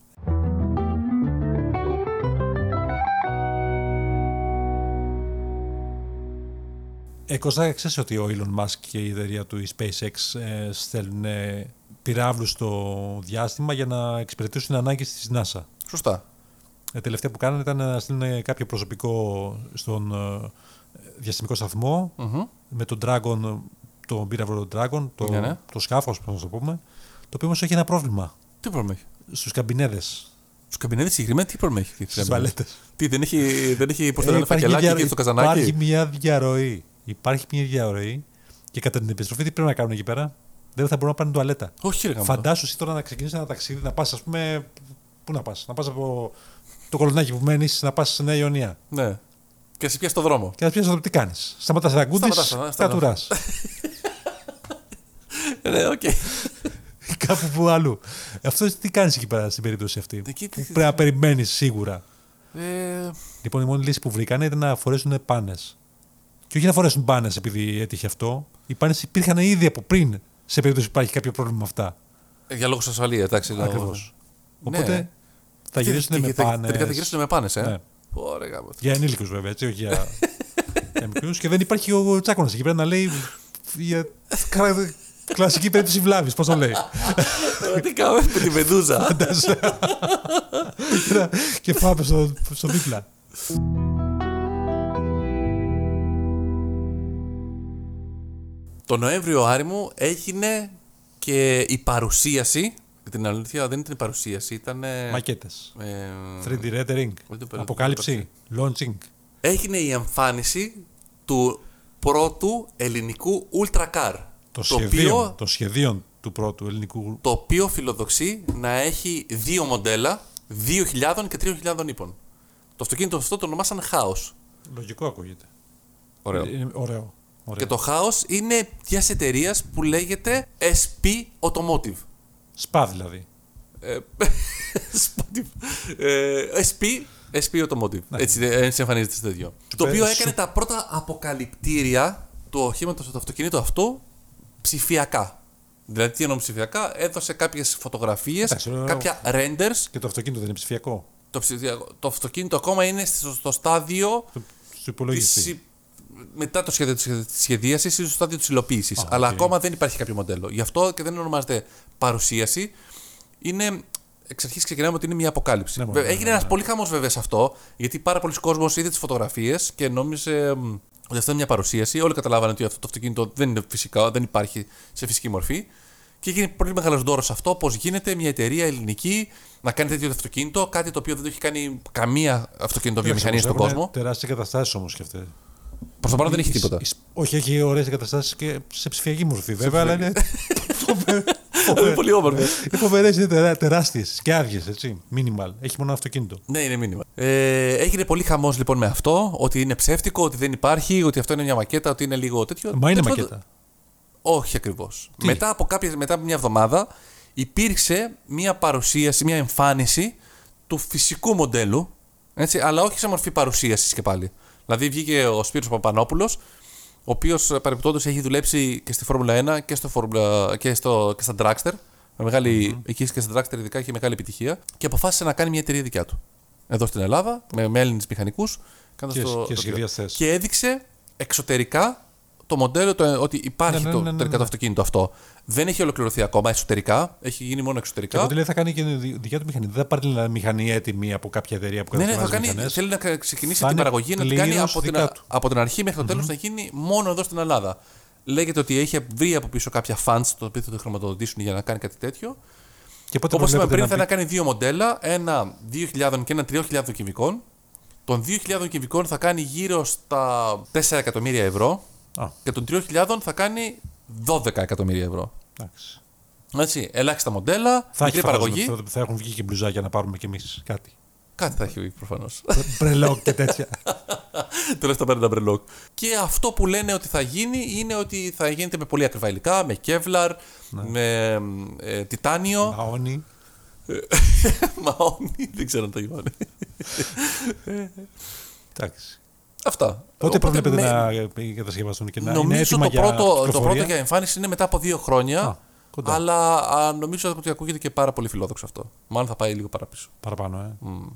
Ε, Κωστά, ξέρεις ότι ο Elon Musk και η εταιρεία του η SpaceX ε, στέλνουν πυράβλους στο διάστημα για να εξυπηρετήσουν ανάγκες της NASA. Σωστά. Ε, τελευταία που κάνανε ήταν να στείλουν κάποιο προσωπικό στον ε, διαστημικό σταθμό mm-hmm. με τον Dragon, τον πύραυλο Dragon, το, ναι, ναι. το σκάφος, πώς να το πούμε, το οποίο όμως έχει ένα πρόβλημα. Τι πρόβλημα έχει; Στους καμπινέδες. Στους καμπινέδες συγκεκριμένα τι πρόβλημα έχει. Στι βαλέτε. Τι, δεν έχει, δεν έχει πώς το φακελάκι και στο καζανάκι; Υπάρχει μια διαρροή. Υπάρχει μια διαρροή και κατά την επιστροφή τι πρέπει να κάνουν εκεί πέρα; Δεν θα μπορούν να πάνε τουαλέτα. Όχι, ρε Φαντάσου εσύ τώρα να ξεκινήσεις ένα ταξίδι, να πας, ας πούμε. Πού να πας, να πας από το κολονάκι που μένεις, να πας σε Νέα Ιωνία. Ναι. Και να σε πιάσεις το δρόμο. Και να πιάσεις το δρόμο, τι κάνει. Σταματάς να γκούντι, κατουρά. Ναι, οκ. <laughs> Κάπου που αλλού. Αυτό τι κάνεις εκεί πέρα στην περίπτωση αυτή; Πρέπει να περιμένεις σίγουρα; Ε... Λοιπόν, η μόνη λύση που βρήκαν ήταν να φορέσουν πάνες. Και όχι να φορέσουν πάνες επειδή έτυχε αυτό. Οι πάνες υπήρχαν ήδη από πριν σε περίπτωση που υπάρχει κάποιο πρόβλημα με αυτά. Ε, για λόγους ασφαλείας, εντάξει. Ακριβώς. Ναι. Οπότε θα γυρίσουν με πάνες. Τελικά θα γυρίσουν με πάνες, ε; Ναι. Ωραία, για ενήλικους βέβαια, έτσι, όχι για, <laughs> μικρού. Και δεν υπάρχει ο Τσάκονα εκεί πέρα να λέει. Για... Κλασική περίπτωση βλάβης, πώς το λέει. Τι κάνουμε με τη Μεδούζα. <laughs> και πάμε στο, στο δίπλα. Το Νοέμβριο Άρη μου έγινε και η παρουσίαση. Την αλήθεια δεν ήταν η παρουσίαση, ήταν. Μακέτες. Ε, 3D rendering. Αποκάλυψη. Launching. Έγινε η εμφάνιση του πρώτου ελληνικού Ultra Car. Το, το, οποίο, το σχεδίο του πρώτου ελληνικού. Το οποίο φιλοδοξεί να έχει δύο μοντέλα 2.000 και 3.000 ύπων. Το αυτοκίνητο αυτό το ονομάσαν Χάος. Λογικό ακούγεται. Ωραίο. Είναι ωραίο. Και το χάος είναι μια εταιρείας που λέγεται SP Automotive. ΣΠΑ δηλαδή. Ε, <laughs> ε, SP, SP Automotive. Ναι. Έτσι, έτσι εμφανίζεται στο τέτοιο. Το οποίο έκανε τα πρώτα αποκαλυπτήρια του οχήματος του αυτοκινήτου αυτού ψηφιακά. Δηλαδή, τι εννοώ ψηφιακά, έδωσε κάποιες φωτογραφίες, κάποια renders. Και το αυτοκίνητο δεν είναι ψηφιακό. Το, το αυτοκίνητο ακόμα είναι στο, στάδιο του υπολογιστή μετά το σχέδιο της σχεδίασης ή στο στάδιο της υλοποίησης. Αλλά ακόμα δεν υπάρχει κάποιο μοντέλο. Γι' αυτό και δεν ονομάζεται παρουσίαση. Είναι εξ αρχής ξεκινάμε ότι είναι μια αποκάλυψη. Ναι, Έγινε ναι, ένας ναι. πολύ χαμός βέβαια σε αυτό, γιατί πάρα πολλοί κόσμοι είδε τις φωτογραφίες και νόμιζε Ότι αυτό είναι μια παρουσίαση. Όλοι καταλάβανε ότι αυτό το αυτοκίνητο δεν είναι φυσικά, δεν υπάρχει σε φυσική μορφή. Και έγινε πολύ μεγάλος δώρος αυτό, πώς γίνεται μια εταιρεία ελληνική να κάνει τέτοιο αυτοκίνητο, κάτι το οποίο δεν το έχει κάνει καμία αυτοκίνητο βιομηχανία στον κόσμο. Τεράστιες εγκαταστάσεις όμως και αυτές. Προς το παρόν δεν έχει τίποτα. Όχι, έχει ωραίες εγκαταστάσεις και σε ψηφιακή μορφή βέβαια, αλλά είναι. <laughs> Είναι πολύ όμορφο. Οι φοβερές είναι τεράστιες και άδειε, έτσι. Μίνιμαλ. Έχει μόνο αυτοκίνητο. Ναι, είναι μήνυμα. Ε, έγινε πολύ χαμός λοιπόν με αυτό, ότι είναι ψεύτικο, ότι δεν υπάρχει, ότι αυτό είναι μια μακέτα, ότι είναι λίγο τέτοιο. Μα είναι Τέλος μακέτα. πάντων, Όχι ακριβώς. Μετά από, κάποιες, μετά από μια εβδομάδα υπήρξε μια παρουσίαση, μια εμφάνιση του φυσικού μοντέλου, έτσι, αλλά όχι σε μορφή παρουσίασης και πάλι. Δηλαδή βγήκε ο Σπύρος Παπανόπουλος, ο οποίος παρεμπιπτόντως έχει δουλέψει και στη Φόρμουλα 1 και, στο Φόρμουλα, και, στο, και στα Dragster. Με μεγάλη, Εκεί και στα Dragster ειδικά είχε μεγάλη επιτυχία και αποφάσισε να κάνει μια εταιρεία δικιά του. Εδώ στην Ελλάδα, με, με Έλληνες μηχανικούς. Και- και σχεδιαστές. και έδειξε εξωτερικά το μοντέλο, το, ότι υπάρχει Ναι, ναι, το, ναι, ναι, τελικά ναι. το αυτοκίνητο αυτό. Δεν έχει ολοκληρωθεί ακόμα εσωτερικά, έχει γίνει μόνο Και εξωτερικά. από ό,τι λέει θα κάνει και δι- δικιά του μηχανή. Δεν θα πάρει δηλαδή, μηχανή έτοιμη από κάποια εταιρεία που Ναι, ναι, θα κατασκευάζει κάνει, μηχανές. θέλει να κα- ξεκινήσει Θα την είναι παραγωγή να την κάνει πλήρως από την, δικά του. από την αρχή μέχρι το τελο να γίνει μόνο εδώ στην Ελλάδα. Λέγεται ότι έχει βρει από πίσω κάποια funds το οποίο θα το χρηματοδοτήσουν για να κάνει κάτι τέτοιο. Και πότε Όπως είπαμε προβλέπετε πριν, να θα μπει- να κάνει δύο μοντέλα, ένα 2.000 και ένα 3.000 κυβικών. Των 2.000 κυβικών θα κάνει γύρω στα 4 εκατομμύρια ευρώ Α, και των 3.000 θα κάνει 12 εκατομμύρια ευρώ. εντάξει. Έτσι, ελάχιστα μοντέλα, Θα, μικρή έχει παραγωγή. φαντάζομαι, θα, θα έχουν βγει και μπλουζάκια να πάρουμε κι εμείς κάτι. Κάτι θα έχει προφανώς. Μπρελόκ και τέτοια. Τέλο θα παίρνει τα μπρελόκ. Και αυτό που λένε ότι θα γίνει είναι ότι θα γίνεται με πολύ ακριβά υλικά, με κεύλαρ, με ε, τιτάνιο. Αόνι. <laughs> Μαόνι, δεν ξέρω αν το γιώνει. Εντάξει. Αυτά. Πότε Οπότε προβλέπετε με- να ε, κατασκευαστούν και να είναι Νομίζω έτοιμα το για πρώτο, το κυκλοφορία; πρώτο για εμφάνιση είναι μετά από δύο χρόνια. Α, κοντά. αλλά α, νομίζω ότι ακούγεται και πάρα πολύ φιλόδοξο αυτό. Μάλλον θα πάει λίγο παραπίσω. Παραπάνω, ε. Mm.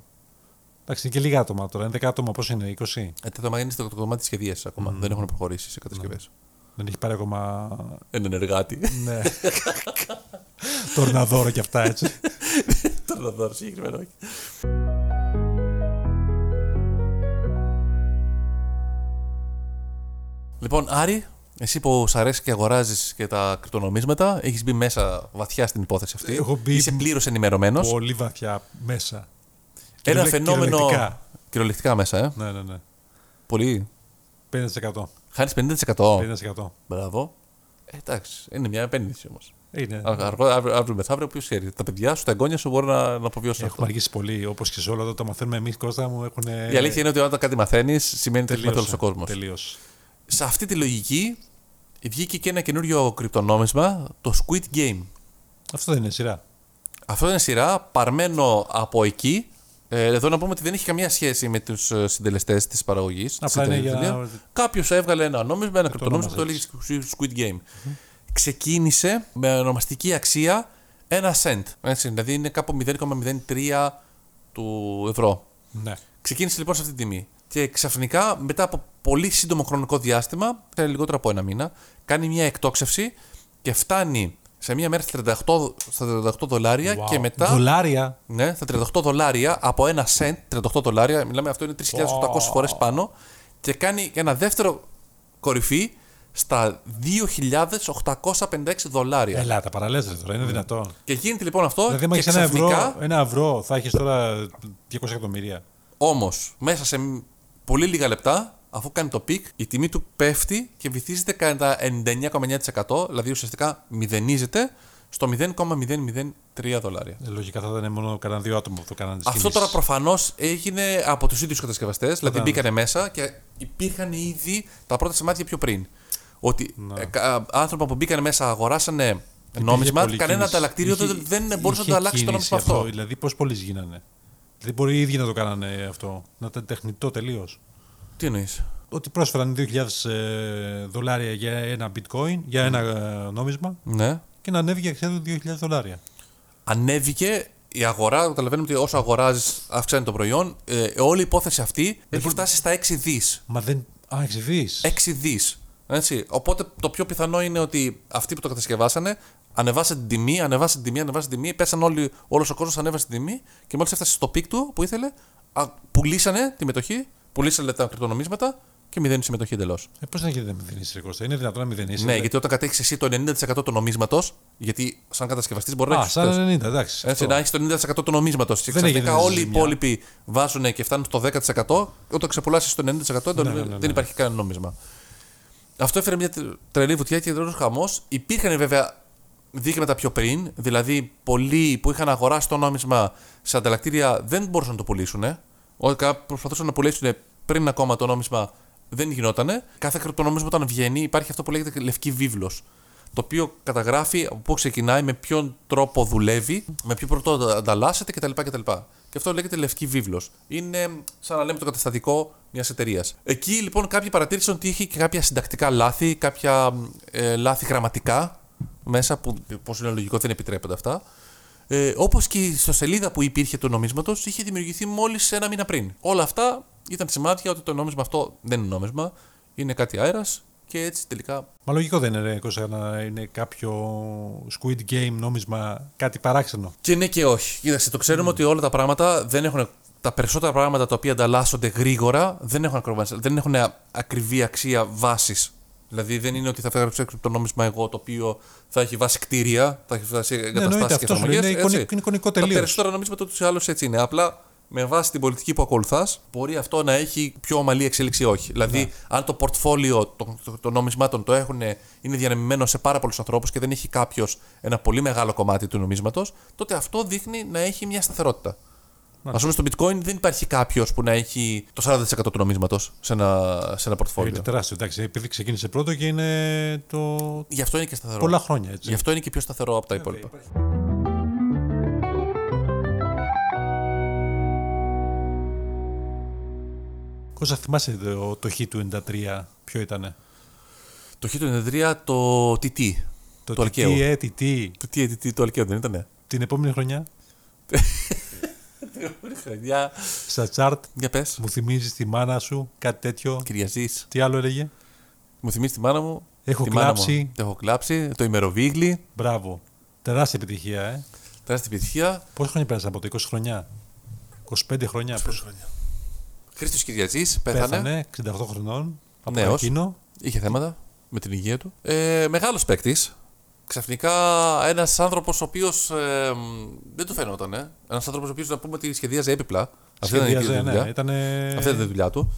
Εντάξει, είναι και λίγα άτομα τώρα. Είναι 10 άτομα, πώς είναι, 20. Ε, το θέμα είναι στο το κομμάτι της σχεδίαση ακόμα. Δεν έχουν προχωρήσει σε κατασκευές. Δεν έχει πάρει ακόμα. Έναν εργάτη. ναι. <laughs> Τορναδόρο και αυτά έτσι. <laughs> Τώρα θα δω συγκεκριμένο. όχι. Λοιπόν, Άρη, εσύ που σ' αρέσει και αγοράζεις και τα κρυπτονομίσματα, έχεις μπει μέσα βαθιά στην υπόθεση αυτή. Έχω μπει Είσαι πλήρως ενημερωμένος. Πολύ βαθιά μέσα. Ένα Κυριολε- φαινόμενο. κυριολεκτικά. Κυριολεκτικά μέσα, ε. Ναι, ναι, ναι. Πολύ. 50%. Χάνεις 50%. 50%. Μπράβο. Ε, εντάξει, είναι μια επένδυση όμως. Είναι. Αργό, αύριο, αύριο μεθαύριο, ποιος ξέρει. Τα παιδιά σου, τα εγγόνια σου μπορούν να, να αποβιώσουν αυτό. Έχουμε αργήσει πολύ. Όπως και σε όλα εδώ τα μαθαίνουμε εμείς, Κώστα μου. Έχουν... Η αλήθεια είναι ότι όταν κάτι μαθαίνεις, σημαίνει ότι έχει όλο ο κόσμο. Τελείω. Σε αυτή τη λογική βγήκε και ένα καινούριο κρυπτονόμισμα, το Squid Game. Αυτό δεν είναι σειρά. Αυτό είναι σειρά παρμένο από εκεί. Ε, εδώ να πούμε ότι δεν έχει καμία σχέση με τους συντελεστές της παραγωγής. Απλά είναι για- Κάποιος έβγαλε ένα νόμισμα, ένα κρυπτονόμισμα που το ονόμασε έλεγε Squid Game. Ξεκίνησε με ονομαστική αξία ένα cent. Έτσι, δηλαδή είναι κάπου 0,03 του ευρώ. Ναι. Ξεκίνησε λοιπόν σε αυτή την τιμή. Και ξαφνικά, μετά από πολύ σύντομο χρονικό διάστημα, ε, λιγότερο από ένα μήνα, κάνει μια εκτόξευση και φτάνει σε μια μέρα στα 38, στα 38 δολάρια Wow. και μετά. Δολάρια; Ναι, στα 38 δολάρια από ένα cent, 38 δολάρια, μιλάμε αυτό είναι 3.800 φορές πάνω, και κάνει ένα δεύτερο κορυφή στα 2.856 δολάρια. Ελά, τα παραλέζε τώρα. Είναι δυνατόν. Και γίνεται λοιπόν αυτό Δηλαδή, άμα και έχεις ένα ευρώ, ξαφνικά, ένα ευρώ, θα έχεις τώρα 200 εκατομμύρια. όμως, μέσα σε μ- πολύ λίγα λεπτά, αφού κάνει το peak, η τιμή του πέφτει και βυθίζεται κατά 99,9%, δηλαδή ουσιαστικά μηδενίζεται στο 0,003 δολάρια. Ε, Λογικά θα ήταν μόνο κανένα δύο άτομα που το κάνανε τις Αυτό κινήσεις. τώρα προφανώς έγινε από τους ίδιους κατασκευαστές, δηλαδή Κατάλαβα. μπήκανε μέσα και υπήρχαν ήδη τα πρώτα σημάδια πιο πριν. Ότι ε, κα- άνθρωποι που μπήκαν μέσα αγοράσανε Υπήρχε νόμισμα, πολλή κανένα κίνηση. ανταλλακτήριο Είχε- δεν, δεν μπορούσε να είχε το αλλάξει το κίνηση νόμισμα αυτό. Δηλαδή, πώς πολλοί γίνανε. Δηλαδή, μπορεί οι ίδιοι να το κάνανε αυτό. Να ήταν τεχνητό τελείως. Τι εννοείς; Ότι πρόσφεραν 2.000 ε, δολάρια για ένα bitcoin, για ένα ε, νόμισμα Ναι. και να ανέβηκε εξέδου 2.000 δολάρια. Ανέβηκε η αγορά, καταλαβαίνουμε ότι όσο αγοράζεις, αυξάνει το προϊόν. Ε, όλη η υπόθεση αυτή έχει φτάσει στα 6 δις. Μα δεν. Α, εξηδείς. 6 δις. Έτσι. Οπότε το πιο πιθανό είναι ότι αυτοί που το κατασκευάσανε ανεβάσαν την τιμή, ανεβάσαν την τιμή, ανεβάσαν την τιμή, πέσαν όλοι, όλος ο κόσμος ανέβασε την τιμή και μόλις έφτασε στο peak του που ήθελε, α, πουλήσανε τη μετοχή, πουλήσανε τα κρυπτονομίσματα και μηδένισε η μετοχή εντελώς. Ε, Πώς να γίνεται να μηδενίσει, Ρε Κώστα, είναι δυνατόν να μηδενίσει. Ναι, γιατί όταν κατέχεις εσύ το 90% του νομίσματος, γιατί σαν κατασκευαστής μπορεί να Α, έχεις. σαν 90, εντάξει. Έτσι, αυτό. να έχεις το 90% του νομίσματος. Και Δεν έγινε ξαφνικά όλοι οι ζημιά. υπόλοιποι βάζουν και φτάνουν στο 10%. Όταν ξεπουλάσεις το 90%, Ναι, ναι, ναι, δεν ναι. υπάρχει κανένα νόμισμα. Αυτό έφερε μια τε- τρελή βουτιά και τρελός χαμός. Υπήρχαν βέβαια δείγματα πιο πριν, δηλαδή πολλοί που είχαν αγοράσει το νόμισμα σε ανταλλακτήρια δεν μπορούσαν να το πουλήσουν. Όταν προσπαθούσαν να πουλήσουν πριν ακόμα το νόμισμα δεν γινότανε. Κάθε κρυπτονόμισμα όταν βγαίνει υπάρχει αυτό που λέγεται λευκή βίβλος. Το οποίο καταγράφει από πού ξεκινάει, με ποιον τρόπο δουλεύει, με ποιο πρώτο ανταλλάσσεται κτλ. κτλ. Και αυτό λέγεται λευκή βίβλος. Είναι σαν να λέμε το καταστατικό μιας εταιρείας. Εκεί λοιπόν κάποιοι παρατήρησαν ότι είχε και κάποια συντακτικά λάθη, κάποια ε, λάθη γραμματικά μέσα, που πώς είναι λογικό δεν επιτρέπονται αυτά. Ε, Όπως και η ιστοσελίδα που υπήρχε του νομίσματος είχε δημιουργηθεί μόλις ένα μήνα πριν. Όλα αυτά ήταν σημάδια ότι το νόμισμα αυτό δεν είναι νόμισμα, είναι κάτι αέρας και έτσι τελικά. Μα λογικό δεν είναι, ρε Κώστα, να είναι κάποιο Squid Game νόμισμα κάτι παράξενο. Και ναι και όχι. Κοίταξε, το ξέρουμε ότι όλα τα πράγματα δεν έχουν. Τα περισσότερα πράγματα τα οποία ανταλλάσσονται γρήγορα δεν έχουν, ακροβα- δεν έχουν α- ακριβή αξία βάσης. Δηλαδή δεν είναι ότι θα φέρω το νόμισμα εγώ το οποίο θα έχει βάση κτίρια, θα έχει βάση Ναι, εννοείται εγκαταστάσει και αυτός σου λέει, εφαρμογές. είναι εικονικό, είναι εικονικό Τα τελείω. περισσότερα νομίσματα του ή άλλως έτσι είναι. Απλά με βάση την πολιτική που ακολουθάς, μπορεί αυτό να έχει πιο ομαλή εξέλιξη ή όχι. Δηλαδή, Ναι. αν το πορτφόλιο των το, των νομισμάτων το έχουν, είναι διανεμημένο σε πάρα πολλούς ανθρώπους και δεν έχει κάποιος ένα πολύ μεγάλο κομμάτι του νομίσματος, τότε αυτό δείχνει να έχει μια σταθερότητα. Α πούμε, στο bitcoin δεν υπάρχει κάποιος που να έχει το 40% του νομίσματος σε ένα, σε ένα πορτφόλιο. Είναι τεράστιο, εντάξει, επειδή ξεκίνησε πρώτο και είναι το. Γι' αυτό είναι και σταθερό. πολλά χρόνια έτσι. Γι' αυτό είναι και πιο σταθερό από τα υπόλοιπα. Κώστα, θυμάσαι το, το Χ του 93 ποιο ήταν. Το χ του 93 το TT. Το Το τι, Αλκαίου. τι, ε, τι, τι, Το τι, τι, τι, το Αλκαίο δεν ήτανε; την επόμενη χρονιά <laughs> Χρονιά. στα τσάρτ Για πες. μου θυμίζεις τη μάνα σου, κάτι τέτοιο; Κυριαζή. Τι άλλο έλεγε; Μου θυμίζεις τη μάνα μου; Έχω τη μάνα κλάψει. Μου. Το έχω κλάψει. Το ημεροβίγλι. Μπράβο. Τεράστια επιτυχία, ε. Τεράστια επιτυχία. Πόσα χρόνια πέρασαν από το 20 χρονιά. 25 χρόνια. πόσο. Χρήστος Κυριαζή πέθανε. Πέθανε 68 χρονών. Από Νέος. εκείνο. Είχε θέματα με την υγεία του. Ε, Μεγάλος παίκτης. Ξαφνικά ένας άνθρωπος ο οποίος. Ε, δεν του φαίνονταν. Ε. Ένας άνθρωπος ο οποίος να πούμε ότι σχεδίαζε έπιπλα. Αυτή ήταν η Σχεδίαζε, κύρια δουλειά. ναι, ήτανε... Αυτή ήταν η δουλειά του.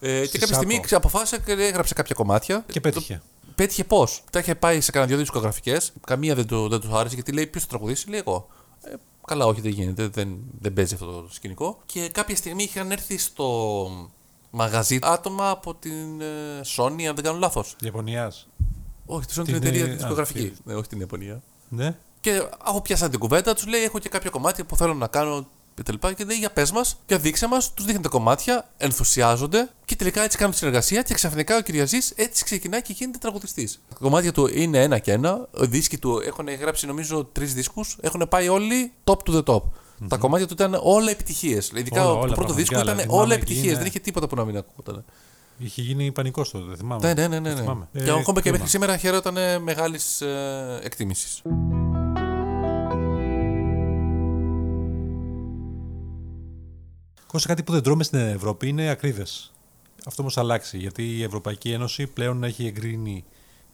Ε, και Στη κάποια στιγμή ΣΑΚΟ. ξε- αποφάσισε και έγραψε κάποια κομμάτια. Και πέτυχε. Πέτυχε πώς; Τα είχε πάει σε κανένα δυο δισκογραφικές. Καμία δεν του, δεν του άρεσε γιατί λέει ποιος θα τραγουδήσει; Λέει εγώ. Ε, καλά, όχι, δεν γίνεται. Δεν, δεν παίζει αυτό το σκηνικό. Και κάποια στιγμή είχαν έρθει στο μαγαζί άτομα από την ε, Sony, αν δεν κάνω λάθος. Ιαπωνίας. Όχι, τη Sony την Την, εταιρεία ε, τη α, δισκογραφική. τι- Ναι, όχι την Ιαπωνία. Ναι. Και αφού πιάσαν την κουβέντα, τους λέει: Έχω και κάποια κομμάτια που θέλω να κάνω και τα λοιπά. Και λέει: Για πες μας, για δείξε μας, τους δείχνει τα κομμάτια, ενθουσιάζονται και τελικά έτσι κάνουν τη συνεργασία. Και ξαφνικά ο Κυριαζής έτσι ξεκινάει και γίνεται τραγουδιστής. Τα κομμάτια του είναι ένα και ένα. Οι δίσκοι του έχουν γράψει νομίζω τρεις δίσκους. Έχουν πάει όλοι top to the top. Τα κομμάτια του ήταν όλα επιτυχίες. Ειδικά Όλα, το όλα, πρώτο δίσκο πραγματικά, ήταν δηλαδή, όλα θυμάμαι εκεί, επιτυχίες. ναι. Δεν είχε τίποτα που να μην ακούγονταν. Είχε γίνει πανικός τότε, δεν θυμάμαι. Ναι, ναι, ναι. ναι, ναι. θυμάμαι. Και Ε, ακόμα και κρίμα. μέχρι σήμερα χαιρόταν μεγάλης ε, εκτίμησης. Κώστα, κάτι που δεν τρώμε στην Ευρώπη είναι ακρίδες. Αυτό όμως θα αλλάξει γιατί η Ευρωπαϊκή Ένωση πλέον έχει εγκρίνει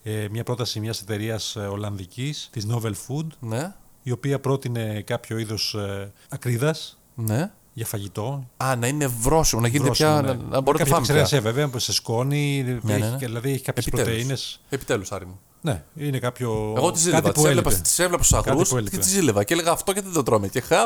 ε, μια πρόταση μιας εταιρείας Ολλανδικής, της Novel Food, Ναι, η οποία πρότεινε κάποιο είδος ε, ακρίδας ναι. Για φαγητό. Α, να είναι βρόσιμο, να γίνεται Βρόσιμο, πια. ναι. Να, να μπορείτε να Κάποια φάμε. πια. εξεργασία βέβαια, που σε σκόνη, ναι, έχει, ναι. δηλαδή έχει κάποιες Επιτέλους. πρωτενε. Επιτέλους, Άρη μου. Ναι, είναι κάποιο. Εγώ τι ζήλευα. κάτι Τις που έβλεπα, έλειπε. τις έβλεπα στους Κάτι αγρούς που και έλειπε. τις ζήλευα. Και έλεγα αυτό γιατί δεν το τρώμε. Και χα,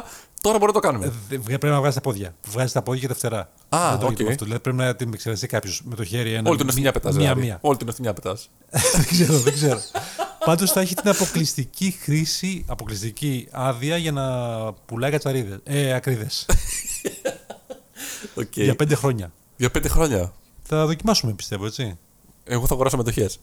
τώρα μπορούμε να το κάνουμε. Ε, δε- Πρέπει να βγάζεις τα πόδια. Βγάζεις τα πόδια και τα φτερά. Α, δεν το οκ. γίνεται αυτό. Δηλαδή πρέπει να την εξεργαστεί κάποιος με το χέρι ένα. Όλη την ευθυνιά πετάς. Μία-μία. Όλη την ευθυνιά πετάς. <laughs> δεν ξέρω, δεν ξέρω. Πάντως θα έχει την αποκλειστική χρήση, αποκλειστική άδεια για να πουλάει κατσαρίδες. Ε, ακρίδες. για πέντε χρόνια. Για πέντε χρόνια. Θα δοκιμάσουμε, πιστεύω, έτσι. Εγώ θα αγοράσω μετοχές.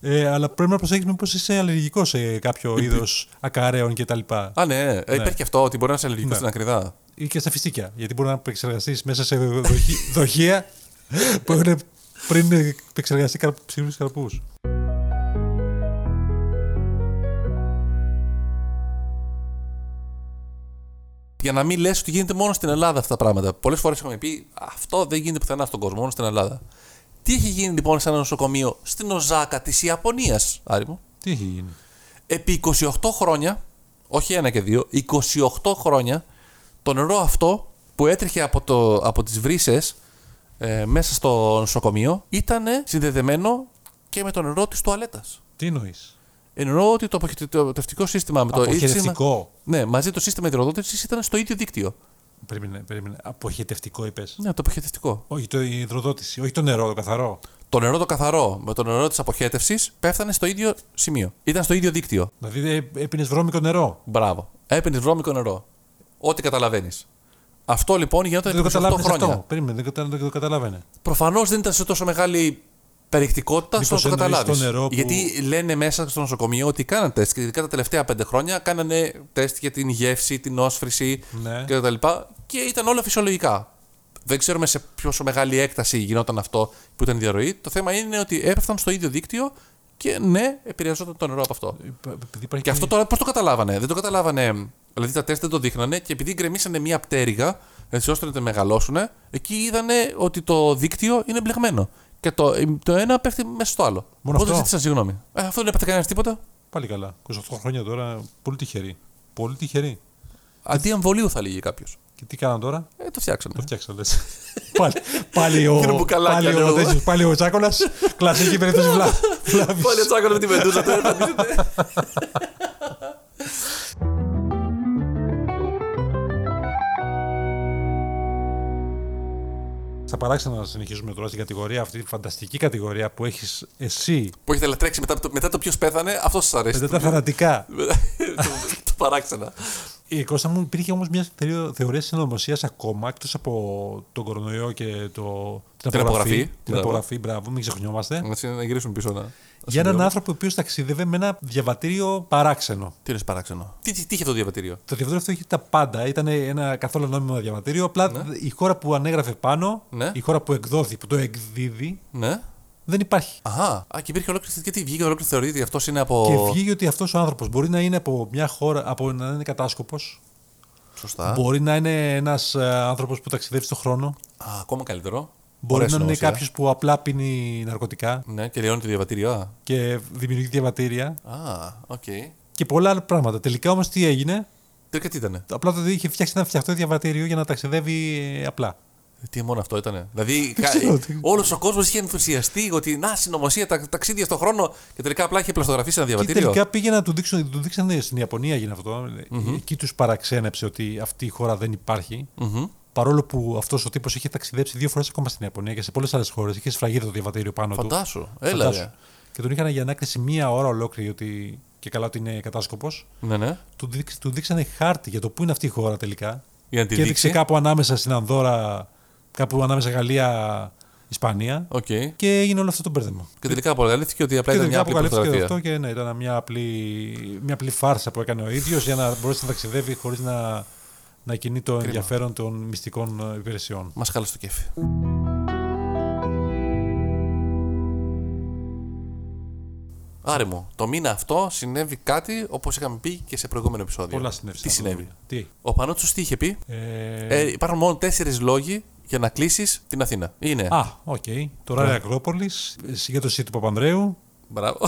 Ε, αλλά πρέπει να προσέχει μήπω είσαι αλλεργικός σε κάποιο είδος ακαρέων κτλ. Α, ναι. Ε, Υπάρχει και αυτό ότι μπορεί να είσαι αλλεργικός Ναι. στην ακριδά. Ή και στα φιστίκια. Γιατί μπορεί να επεξεργαστείς μέσα σε δοχή, δοχεία που έχουν πριν επεξεργαστεί ψηλού καρπούς. Για να μην λες ότι γίνεται μόνο στην Ελλάδα αυτά τα πράγματα. Πολλές φορές έχουμε πει αυτό δεν γίνεται πουθενά στον κόσμο, μόνο στην Ελλάδα. Τι έχει γίνει λοιπόν σε ένα νοσοκομείο στην Οζάκα της Ιαπωνίας, Άρη μου; Τι έχει γίνει; Επί 28 χρόνια, όχι ένα και δύο, 28 χρόνια, το νερό αυτό που έτρεχε από, το, από τις βρύσες ε, μέσα στο νοσοκομείο ήταν συνδεδεμένο και με το νερό της τουαλέτας. Τι εννοείς; Εννοώ ότι το αποχαιρετευτικό σύστημα με το Αποχαιρετευτικό. Ναι, μαζί το σύστημα υδροδότησης ήταν στο ίδιο δίκτυο. Περίμενε, περίμενε. Αποχαιρετευτικό είπες. Ναι, το αποχαιρετευτικό. Όχι το η υδροδότηση, όχι το νερό, το καθαρό. Το νερό το καθαρό με το νερό της αποχέτευσης πέφτανε στο ίδιο σημείο. Ήταν στο ίδιο δίκτυο. Δηλαδή έπινες βρώμικο νερό. Μπράβο. Έπαιρνε βρώμικο νερό. Ό,τι καταλαβαίνεις. Αυτό λοιπόν γινόταν Δεν το 28 καταλάβαινες χρόνια. αυτό. Περίμενε, δεν, κατα- δεν το καταλάβαινε. Προφανώς δεν ήταν σε τόσο μεγάλη περιεκτικότητα Μήπως όσο το εννοείς καταλάβεις. το νερό που- Γιατί λένε μέσα στο νοσοκομείο ότι κάναν τεστ και ειδικά τα τελευταία πέντε χρόνια κάνανε τεστ για την γεύση, την όσφρηση Ναι. κτλ. Και ήταν όλα φυσιολογικά. Δεν ξέρουμε σε πόσο μεγάλη έκταση γινόταν αυτό που ήταν η διαρροή. Το θέμα είναι ότι έπεφταν στο ίδιο δίκτυο και ναι, επηρεαζόταν το νερό από αυτό. Ε, Επειδή υπάρχει Και αυτό τώρα πώς το καταλάβανε; Δεν το καταλάβανε. Δηλαδή τα τεστ δεν το δείχνανε και επειδή γκρεμίσανε μία πτέρυγα έτσι ώστε να τα μεγαλώσουν, εκεί είδανε ότι το δίκτυο είναι μπλεγμένο. Και το, το ένα πέφτει μέσα στο άλλο. Μόνο Οπότε αυτό; ζήτησαν συγγνώμη. Ε, αυτό δεν έπαθε κανένας τίποτα. Πάλι καλά. 28 χρόνια τώρα, πολύ τυχερή. Πολύ τυχερή. Αντί αμβολίου θα λέγει κάποιος. Και τι κάναν τώρα, Ε, το φτιάξανε. το φτιάξαν λες. <laughs> πάλι, πάλι ο, Είναι μπουκαλάκια, πάλι λέω ο, εγώ. τέτοιος, πάλι ο Τσάκολας, κλασική περίπτωση βλά, <laughs> βλάβης. Πάλι τσάκωνας με τη μεντούζα τώρα. <laughs> εμφανίζεται. Στα παράξενα να συνεχίσουμε τώρα στην κατηγορία αυτή, τη φανταστική κατηγορία που έχεις εσύ, Που έχετε λατρέξει μετά, το- μετά το ποιος πέθανε, αυτό σας αρέσει. μετά τα θανατικά. το, <laughs> το παράξενα. Ε, Κώστα μου, υπήρχε όμως μια θεω- θεωρίας συνωμοσίας ακόμα εκτός από τον κορονοϊό και το, την Την απογραφή. Την Μπράβο. απογραφή, μπράβο, μην ξεχνιόμαστε. Να συ- να γυρίσουμε πίσω. Να, να Για έναν συμπληρώνουμε. άνθρωπο ο οποίος ταξίδευε με ένα διαβατήριο παράξενο. Τι είναι παράξενο; Τι, τι, τι είχε αυτό το διαβατήριο; Το διαβατήριο αυτό είχε τα πάντα. Ήταν ένα καθόλου νόμιμο διαβατήριο. Απλά Ναι. η χώρα που ανέγραφε πάνω, Ναι. η χώρα που εκδόθη, που το εκδίδει, Ναι. Δεν υπάρχει. Αχά. Α, και υπήρχε ολόκληρη. Γιατί βγήκε ολόκληρη θεωρία ότι αυτός είναι από. Και βγήκε ότι αυτός ο άνθρωπος μπορεί να είναι από μια χώρα, από να είναι κατάσκοπος, Σωστά. μπορεί να είναι ένας άνθρωπος που ταξιδεύει στον χρόνο, Α, ακόμα καλύτερο. μπορεί Ωραία να είναι συνωμοσία. κάποιος που απλά πίνει ναρκωτικά Ναι, και λιώνει το διαβατήριο. Α, και δημιουργεί διαβατήρια Α, οκ. και πολλά άλλα πράγματα. Τελικά όμως τι έγινε, Τελικά τι ήταν. απλά το είχε φτιάξει ένα φτιαχτό διαβατήριο για να ταξιδεύει ε, απλά. Τι μόνο αυτό ήταν. Δηλαδή, ξέρω τι. όλος ο κόσμος είχε ενθουσιαστεί ότι να, συνωμοσία, τα, ταξίδια στον χρόνο και τελικά απλά είχε πλαστογραφήσει ένα Και διαβατήριο. τελικά πήγε να του δείξουν, του δείξανε στην Ιαπωνία έγινε αυτό. Εκεί τους παραξένεψε ότι αυτή η χώρα δεν υπάρχει. Μμμ. Παρόλο που αυτός ο τύπος είχε ταξιδέψει δύο φορές ακόμα στην Ιαπωνία και σε πολλές άλλες χώρες. Είχε σφραγίδα το διαβατήριο πάνω του. Φαντάσου. Έλα, Φαντάσου. ρε. Και τον είχαν για ανάκριση μία ώρα ολόκληρη ότι και καλά ότι είναι κατάσκοπος. Ναι, ναι. Του, δείξ- του δείξανε χάρτη για το πού είναι αυτή η χώρα τελικά. Για να τη και έδειξε δείξει. κάπου ανάμεσα στην Ανδώρα, κάπου ανάμεσα Γαλλία, Ισπανία. Οκ. Και Και έγινε όλο αυτό το μπέρδεμα. τελικά αποκαλύφθηκε ότι απλά Και ήταν μια τελικά απλή αποκαλύφθηκε πλαστογραφία. αυτό και ναι, ήταν μια απλή, μια απλή φάρσα που έκανε ο ίδιος για να μπορέσει να ταξιδεύει χωρίς να, να κινεί το ενδιαφέρον των μυστικών ε, υπηρεσιών. Μας χάλασε το κέφι. Άρη μου, το μήνα αυτό συνέβη κάτι όπως είχαμε πει και σε προηγούμενο επεισόδιο. Πολλά συνέβησαν. Τι συνέβη; Τι; Ο Πανότσο τι είχε πει; Ε, Ε, υπάρχουν μόνο τέσσερις λόγοι για να κλείσεις την Αθήνα. Είναι. α, οκ. Το Ράρι Ακρόπολης, συγκέντρωσή του Παπανδρέου, Μπράβο.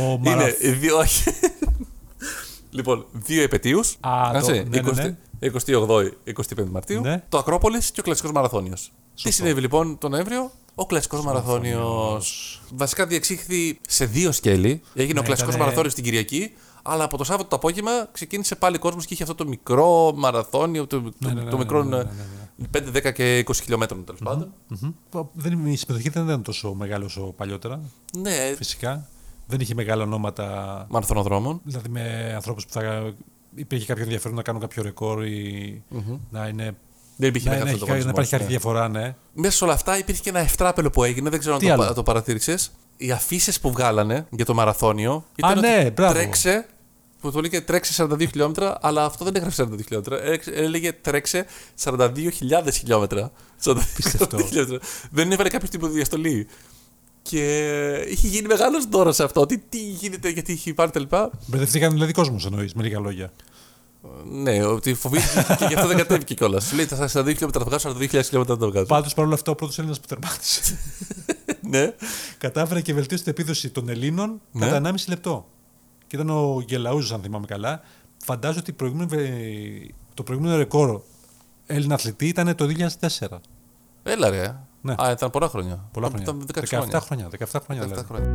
ο Μαρα... Είναι δύο. όχι. λοιπόν, δύο επαιτίους. Α, το- ναι, ναι, ναι. 28-25 Μαρτίου. Ναι. Το Ακρόπολης και ο κλασικός Μαραθώνιος. Τι συνέβη λοιπόν τον Νοέμβριο, ο κλασικός Μαραθώνιος. Βασικά διεξήχθη σε δύο σκέλη. Έγινε ο Ναι, κλασικός ήτανε- Μαραθώνιος την Κυριακή. Αλλά από το Σάββατο το απόγευμα ξεκίνησε πάλι κόσμος και είχε αυτό το μικρό μαραθώνιο, το, το, ναι, ναι, το ναι, μικρό ναι, ναι, ναι, 5, 10 και 20 χιλιόμετρων τέλος πάντων. Μμμ. Δεν, η συμμετοχή δεν ήταν τόσο μεγάλη όσο παλιότερα, Ναι, φυσικά. Δεν είχε μεγάλα ονόματα, μαραθωνοδρόμων. δηλαδή με ανθρώπους που θα υπήρχε κάποιο ενδιαφέρον να κάνουν κάποιο ρεκόρ ή να είναι. Δεν υπήρχε Να, να, μεγάλο έχει- να υπάρχει κάποια διαφορά, ναι. Μέσα σε όλα αυτά υπήρχε και ένα ευτράπελο που έγινε, δεν ξέρω Τι αν το, άλλο; πα- το παρατήρησες. Οι αφήσεις που βγάλανε για το μαραθώνιο ήταν ναι, ότι μπράβο. τρέξε. Που το λέγε τρέξε 42 χιλιόμετρα, αλλά αυτό δεν έγραφε 42 χιλιόμετρα. Έλεξε- Έλεγε τρέξε 42.000 χιλιόμετρα. 42.000 Πίστευτο. χιλιόμετρα. δεν έβαλε κάποιος τύπο διαστολή. Και είχε γίνει μεγάλος δώρος σε αυτό. Τι, τι γίνεται, γιατί είχε πάρει τα λοιπά. Μπερδευτήκαν δηλαδή κόσμος εννοείς, με λίγα λόγια. Ναι, ότι φοβήθηκε και γι' αυτό δεν κατέβηκε κιόλας. Σου λέει θα 42 χιλιόμετρα θα βγάζω, 42.000 χιλιόμετρα θα το βγάζω. Πάντως παρόλα αυτά ο πρώτος Έλληνας που τερμάτισε <laughs> ναι. κατάφερε και βελτίωσε την επίδοση των Ελλήνων Ναι. κατά 1,5 λεπτό. Και ήταν ο Γελαούζο, αν θυμάμαι καλά. Φαντάζομαι ότι η προηγούμενη- το προηγούμενο ρεκόρ Έλληνα αθλητή ήταν το 2004. Έλα ρε. Ναι. Α, ήταν πολλά χρόνια. Πολλά χρόνια. Ήταν 16 17 χρόνια. χρόνια. 17 χρόνια 17 δηλαδή. χρόνια.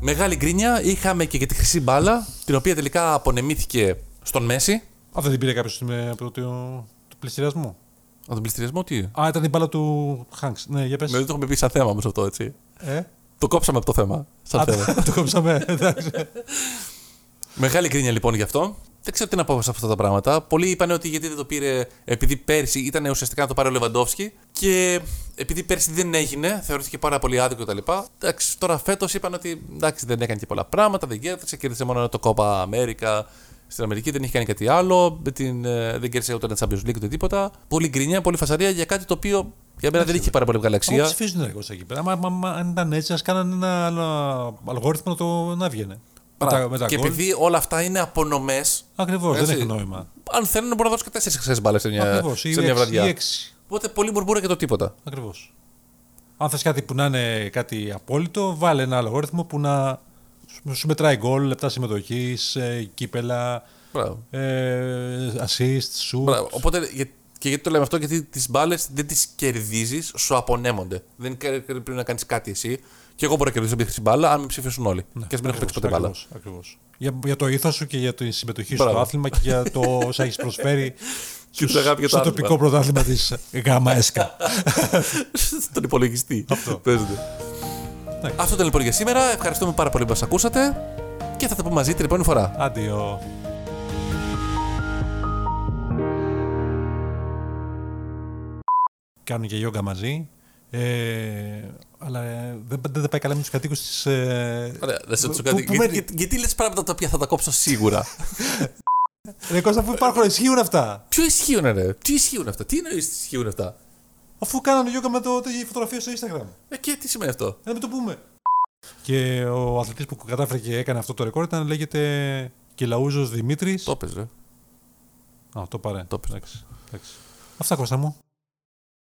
Μεγάλη γκρίνια είχαμε και για τη χρυσή μπάλα, την οποία τελικά απονεμήθηκε στον Μέση. Α, δεν την πήρε κάποιος από το, το πληστηριασμό; Από τον πληστηριασμό, τι; Α, ήταν η μπάλα του Χάγκ. Ναι, για πες. Με, δεν το έχουμε πει σαν θέμα όμως αυτό, έτσι. Ε, Το κόψαμε από το θέμα. Σαν α, θέμα. <laughs> το κόψαμε. εντάξει. Μεγάλη γκρίνια λοιπόν γι' αυτό. Δεν ξέρω τι να πω σε αυτά τα πράγματα. Πολλοί είπαν ότι γιατί δεν το πήρε, επειδή πέρσι ήταν ουσιαστικά να το πάρει ο Λεβαντόφσκι και επειδή πέρσι δεν έγινε, θεωρήθηκε πάρα πολύ άδικο κτλ. Εντάξει, τώρα φέτος είπαν ότι εντάξει, δεν έκανε και πολλά πράγματα, δεν κέρδισε, κέρδισε μόνο το Copa America στην Αμερική, δεν είχε κάνει κάτι άλλο, με την, ε, δεν κέρδισε ούτε ένα Champions League ούτε τίποτα. Πολύ γκρίνια, πολύ φασαρία για κάτι το οποίο για μένα δεν είχε πάρα πολύ μεγάλη Μα αξία. ψηφίζουν ρε εκεί πέρα. Μα, μα, μα, αν ήταν έτσι, ας κάνανε ένα άλλο αλγόριθμο να το να βγαίνει. Με τα, με τα και γκολ. επειδή όλα αυτά είναι απονομές, Ακριβώς, δεν Έτσι. έχει νόημα. αν θέλουν να μπορούν να δώσουν και τέσσερις χρυσέ μπάλες σε μια, Ακριβώς. σε Ή μια έξι- βραδιά. ή έξι. Οπότε πολύ μπουρμπούρα και το τίποτα. Ακριβώς. Αν θες κάτι που να είναι κάτι απόλυτο, βάλε ένα αλγόριθμο που να σου- σου μετράει γκολ, λεπτά συμμετοχής, κύπελα, Μπράβο. ε, assist, shoot. Μπράβο. Οπότε για- και γιατί το λέμε αυτό, γιατί τις μπάλες δεν τις κερδίζεις, σου απονέμονται. Δεν κα- πρέπει να κάνεις κάτι εσύ. Και εγώ μπορώ να κερδίσω μια χρυσή μπάλα αν με ψηφίσουν όλοι. και ας μην έχω παίξει ποτέ μπάλα. Ακριβώς, ακριβώς. Για, για το ήθος σου και για τη συμμετοχή σου Μπράβο. στο άθλημα και για το όσα έχεις προσφέρει <laughs> Και την αγάπη για το στο άθλημα. τοπικό πρωτάθλημα της ΓΑΜΑ ΕΣΚΑ. <laughs> Στον υπολογιστή. Αυτό. Παίζεται. Εντάξει. Αυτό ήταν λοιπόν για σήμερα. Ευχαριστούμε πάρα πολύ που μας ακούσατε. Και θα τα πούμε μαζί την επόμενη φορά. Άντιο. Κάνουν και γιόγκα μαζί. Ε, αλλά ε, δεν, δεν πάει καλά με τους κατοίκους της. Ε, Ωραία, να σε ρωτήσω Πού- κάτι. πού Γιατί, μένει; γιατί, γιατί λες πράγματα τα οποία θα τα κόψω σίγουρα; <laughs> Ρε Κώστα, αφού υπάρχουν, ισχύουν αυτά. Ποιο ισχύουν, ρε; Τι ισχύουν αυτά; Τι εννοείς ισχύουν αυτά; Αφού κάνανε γιόγκα με το, τη φωτογραφία στο Instagram. Ε, και τι σημαίνει αυτό; Να μην το πούμε. Και ο αθλητής που κατάφερε και έκανε αυτό το ρεκόρ ήταν λέγεται Κελαούζος Δημήτρης. Το πες, ρε. Α, το πάρε. Το πες. Εντάξει, εντάξει. Αυτά Κώστα μου.